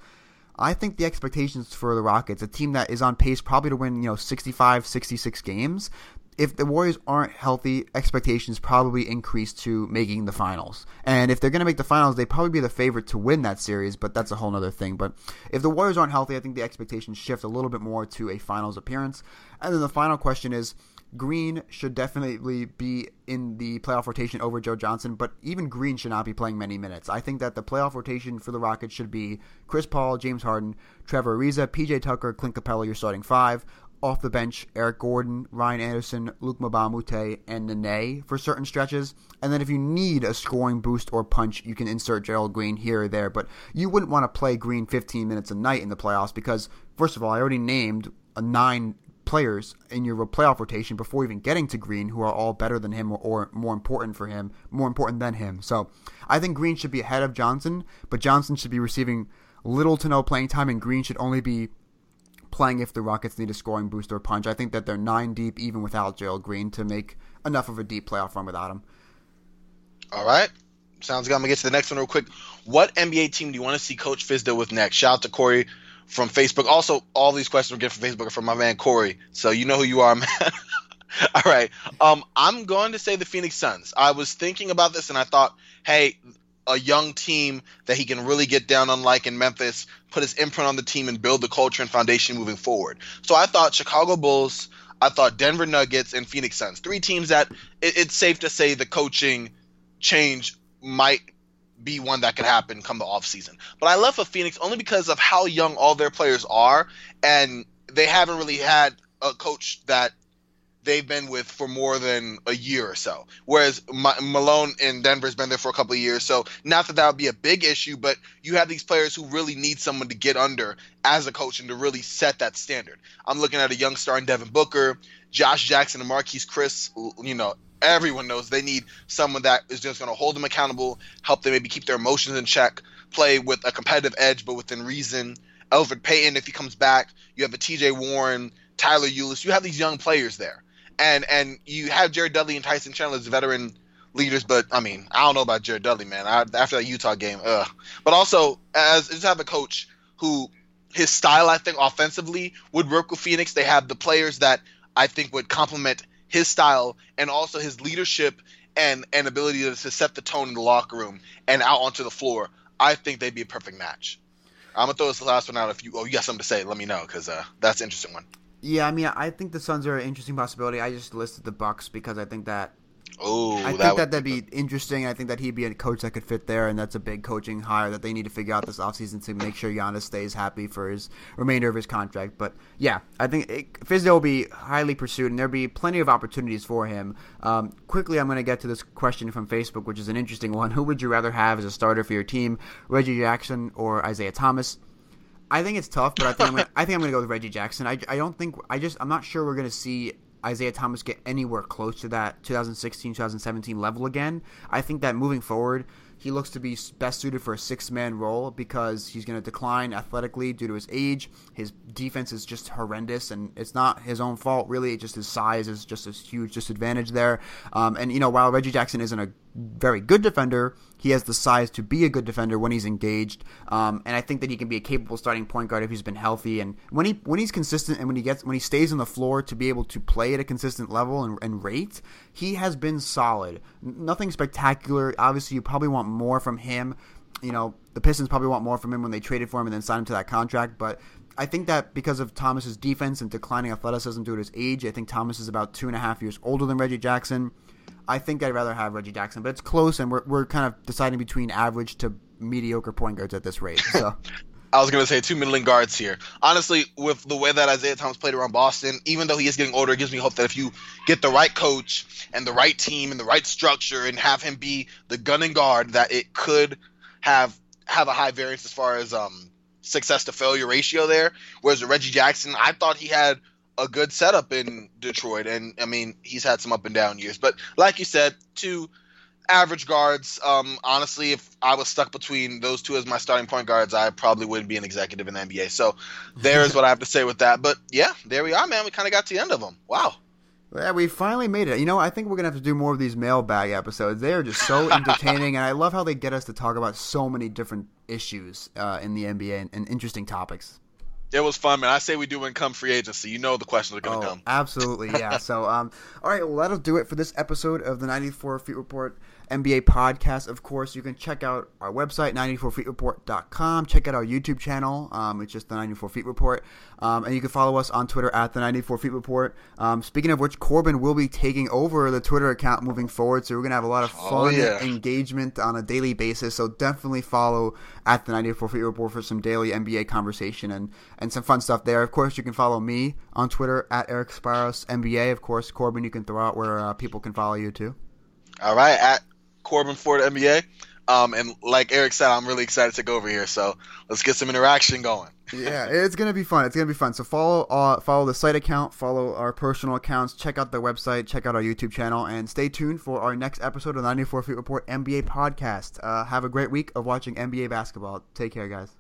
I think the expectations for the Rockets, a team that is on pace probably to win, you know, 65, 66 games, if the Warriors aren't healthy, expectations probably increase to making the finals. And if they're going to make the finals, they probably be the favorite to win that series, but that's a whole other thing. But if the Warriors aren't healthy, I think the expectations shift a little bit more to a finals appearance. And then the final question is Green should definitely be in the playoff rotation over Joe Johnson, but even Green should not be playing many minutes. I think that the playoff rotation for the Rockets should be Chris Paul, James Harden, Trevor Ariza, PJ Tucker, Clint Capela, your starting five. Off the bench, Eric Gordon, Ryan Anderson, Luke Moute, and Nene for certain stretches. And then if you need a scoring boost or punch, you can insert Gerald Green here or there. But you wouldn't want to play Green 15 minutes a night in the playoffs because, first of all, I already named a nine players in your playoff rotation before even getting to Green who are all better than him or, or, more important for him, more important than him. So I think Green should be ahead of Johnson, but Johnson should be receiving little to no playing time, and Green should only be playing if the Rockets need a scoring boost or punch. I think that they're nine deep even without Gerald Green to make enough of a deep playoff run without him. All right. Sounds good. I'm gonna get to the next one real quick. What NBA team do you want to see Coach Fizdale with next? Shout out to Corey from Facebook. Also, all these questions we're getting from Facebook are from my man Corey. So you know who you are, man. [laughs] all right. Um, I'm going to say the Phoenix Suns. I was thinking about this and I thought, hey, a young team that he can really get down on, like in Memphis, put his imprint on the team and build the culture and foundation moving forward. So I thought Chicago Bulls, I thought Denver Nuggets, and Phoenix Suns. Three teams that it, it's safe to say the coaching change might be one that could happen come the offseason. But I left for Phoenix only because of how young all their players are, and they haven't really had a coach that they've been with for more than a year or so. Whereas Malone in Denver's been there for a couple of years. So not that that would be a big issue, but you have these players who really need someone to get under as a coach and to really set that standard. I'm looking at a young star in Devin Booker, Josh Jackson, and Marquese Chriss. You know, everyone knows they need someone that is just going to hold them accountable, help them maybe keep their emotions in check, play with a competitive edge, but within reason. Elfrid Payton, if he comes back, you have a TJ Warren, Tyler Ulis. You have these young players there, and and you have Jared Dudley and Tyson Chandler as veteran leaders. But I mean, I don't know about Jared Dudley, man. I, after that Utah game, ugh. But also, as just have a coach who his style, I think, offensively would work with Phoenix. They have the players that I think would complement his style and also his leadership and and ability to, to set the tone in the locker room and out onto the floor, I think they'd be a perfect match. I'm gonna throw this last one out. If you oh you got something to say, let me know because uh, that's an interesting one. Yeah, I mean, I think the Suns are an interesting possibility. I just listed the Bucks because I think that Oh, I think that, that would be interesting. I think that he'd be a coach that could fit there, and that's a big coaching hire that they need to figure out this offseason to make sure Giannis stays happy for his remainder of his contract. But yeah, I think it, Fizdale will be highly pursued, and there'll be plenty of opportunities for him. Um, quickly, I'm going to get to this question from Facebook, which is an interesting one. [laughs] Who would you rather have as a starter for your team, Reggie Jackson or Isaiah Thomas? I think it's tough, but I think I'm gonna, I think I'm going to go with Reggie Jackson. I, I don't think I just I'm not sure we're going to see Isaiah Thomas get anywhere close to that 2016 2017 level again. I think that moving forward, he looks to be best suited for a six man role because he's going to decline athletically due to his age. His defense is just horrendous, and it's not his own fault, really. It's just his size is just a huge disadvantage there. Um, and, you know, while Reggie Jackson isn't a very good defender. He has the size to be a good defender when he's engaged, um, and I think that he can be a capable starting point guard if he's been healthy. And when he when he's consistent and when he gets when he stays on the floor to be able to play at a consistent level and, and rate, he has been solid. Nothing spectacular. Obviously, you probably want more from him. You know, the Pistons probably want more from him when they traded for him and then signed him to that contract, but. I think that because of Thomas's defense and declining athleticism due to his age, I think Thomas is about two and a half years older than Reggie Jackson. I think I'd rather have Reggie Jackson, but it's close, and we're, we're kind of deciding between average to mediocre point guards at this rate. So. [laughs] I was gonna say two middling guards here. Honestly, with the way that Isaiah Thomas played around Boston, even though he is getting older, it gives me hope that if you get the right coach and the right team and the right structure and have him be the gunning guard, that it could have have a high variance as far as um success to failure ratio there. Whereas Reggie Jackson, I thought he had a good setup in Detroit, and I mean he's had some up and down years. But like you said, two average guards. Um, honestly, if I was stuck between those two as my starting point guards, I probably wouldn't be an executive in the NBA. So there's what I have to say with that. But yeah, there we are, man. We kind of got to the end of them. Wow. Yeah, we finally made it. You know, I think we're gonna have to do more of these mailbag episodes. They are just so [laughs] entertaining, and I love how they get us to talk about so many different issues uh, in the NBA and, and interesting topics. It was fun, man. I say we do income free agency. You know the questions are going to oh, come. Absolutely, yeah. [laughs] so, um, all right, well, that'll do it for this episode of the 94 Feet Report. NBA podcast. Of course, you can check out our website, 94feetreport.com. Check out our YouTube channel. Um, it's just the 94 Feet Report. Um, and you can follow us on Twitter at the 94 Feet Report. Um, speaking of which, Corban will be taking over the Twitter account moving forward. So we're going to have a lot of oh, fun oh, yeah. engagement on a daily basis. So definitely follow at the 94 Feet Report for some daily NBA conversation and, and some fun stuff there. Of course, you can follow me on Twitter at Eric Spyros NBA. Of course, Corban, you can throw out where uh, people can follow you too. All right, at Corban for the NBA. Um, and like Eric said, I'm really excited to go over here. So let's get some interaction going. [laughs] yeah, it's gonna be fun. It's gonna be fun. So follow uh, follow the site account, follow our personal accounts, check out the website, check out our YouTube channel, and stay tuned for our next episode of the 94 Feet Report NBA podcast. Uh, have a great week of watching NBA basketball. Take care, guys.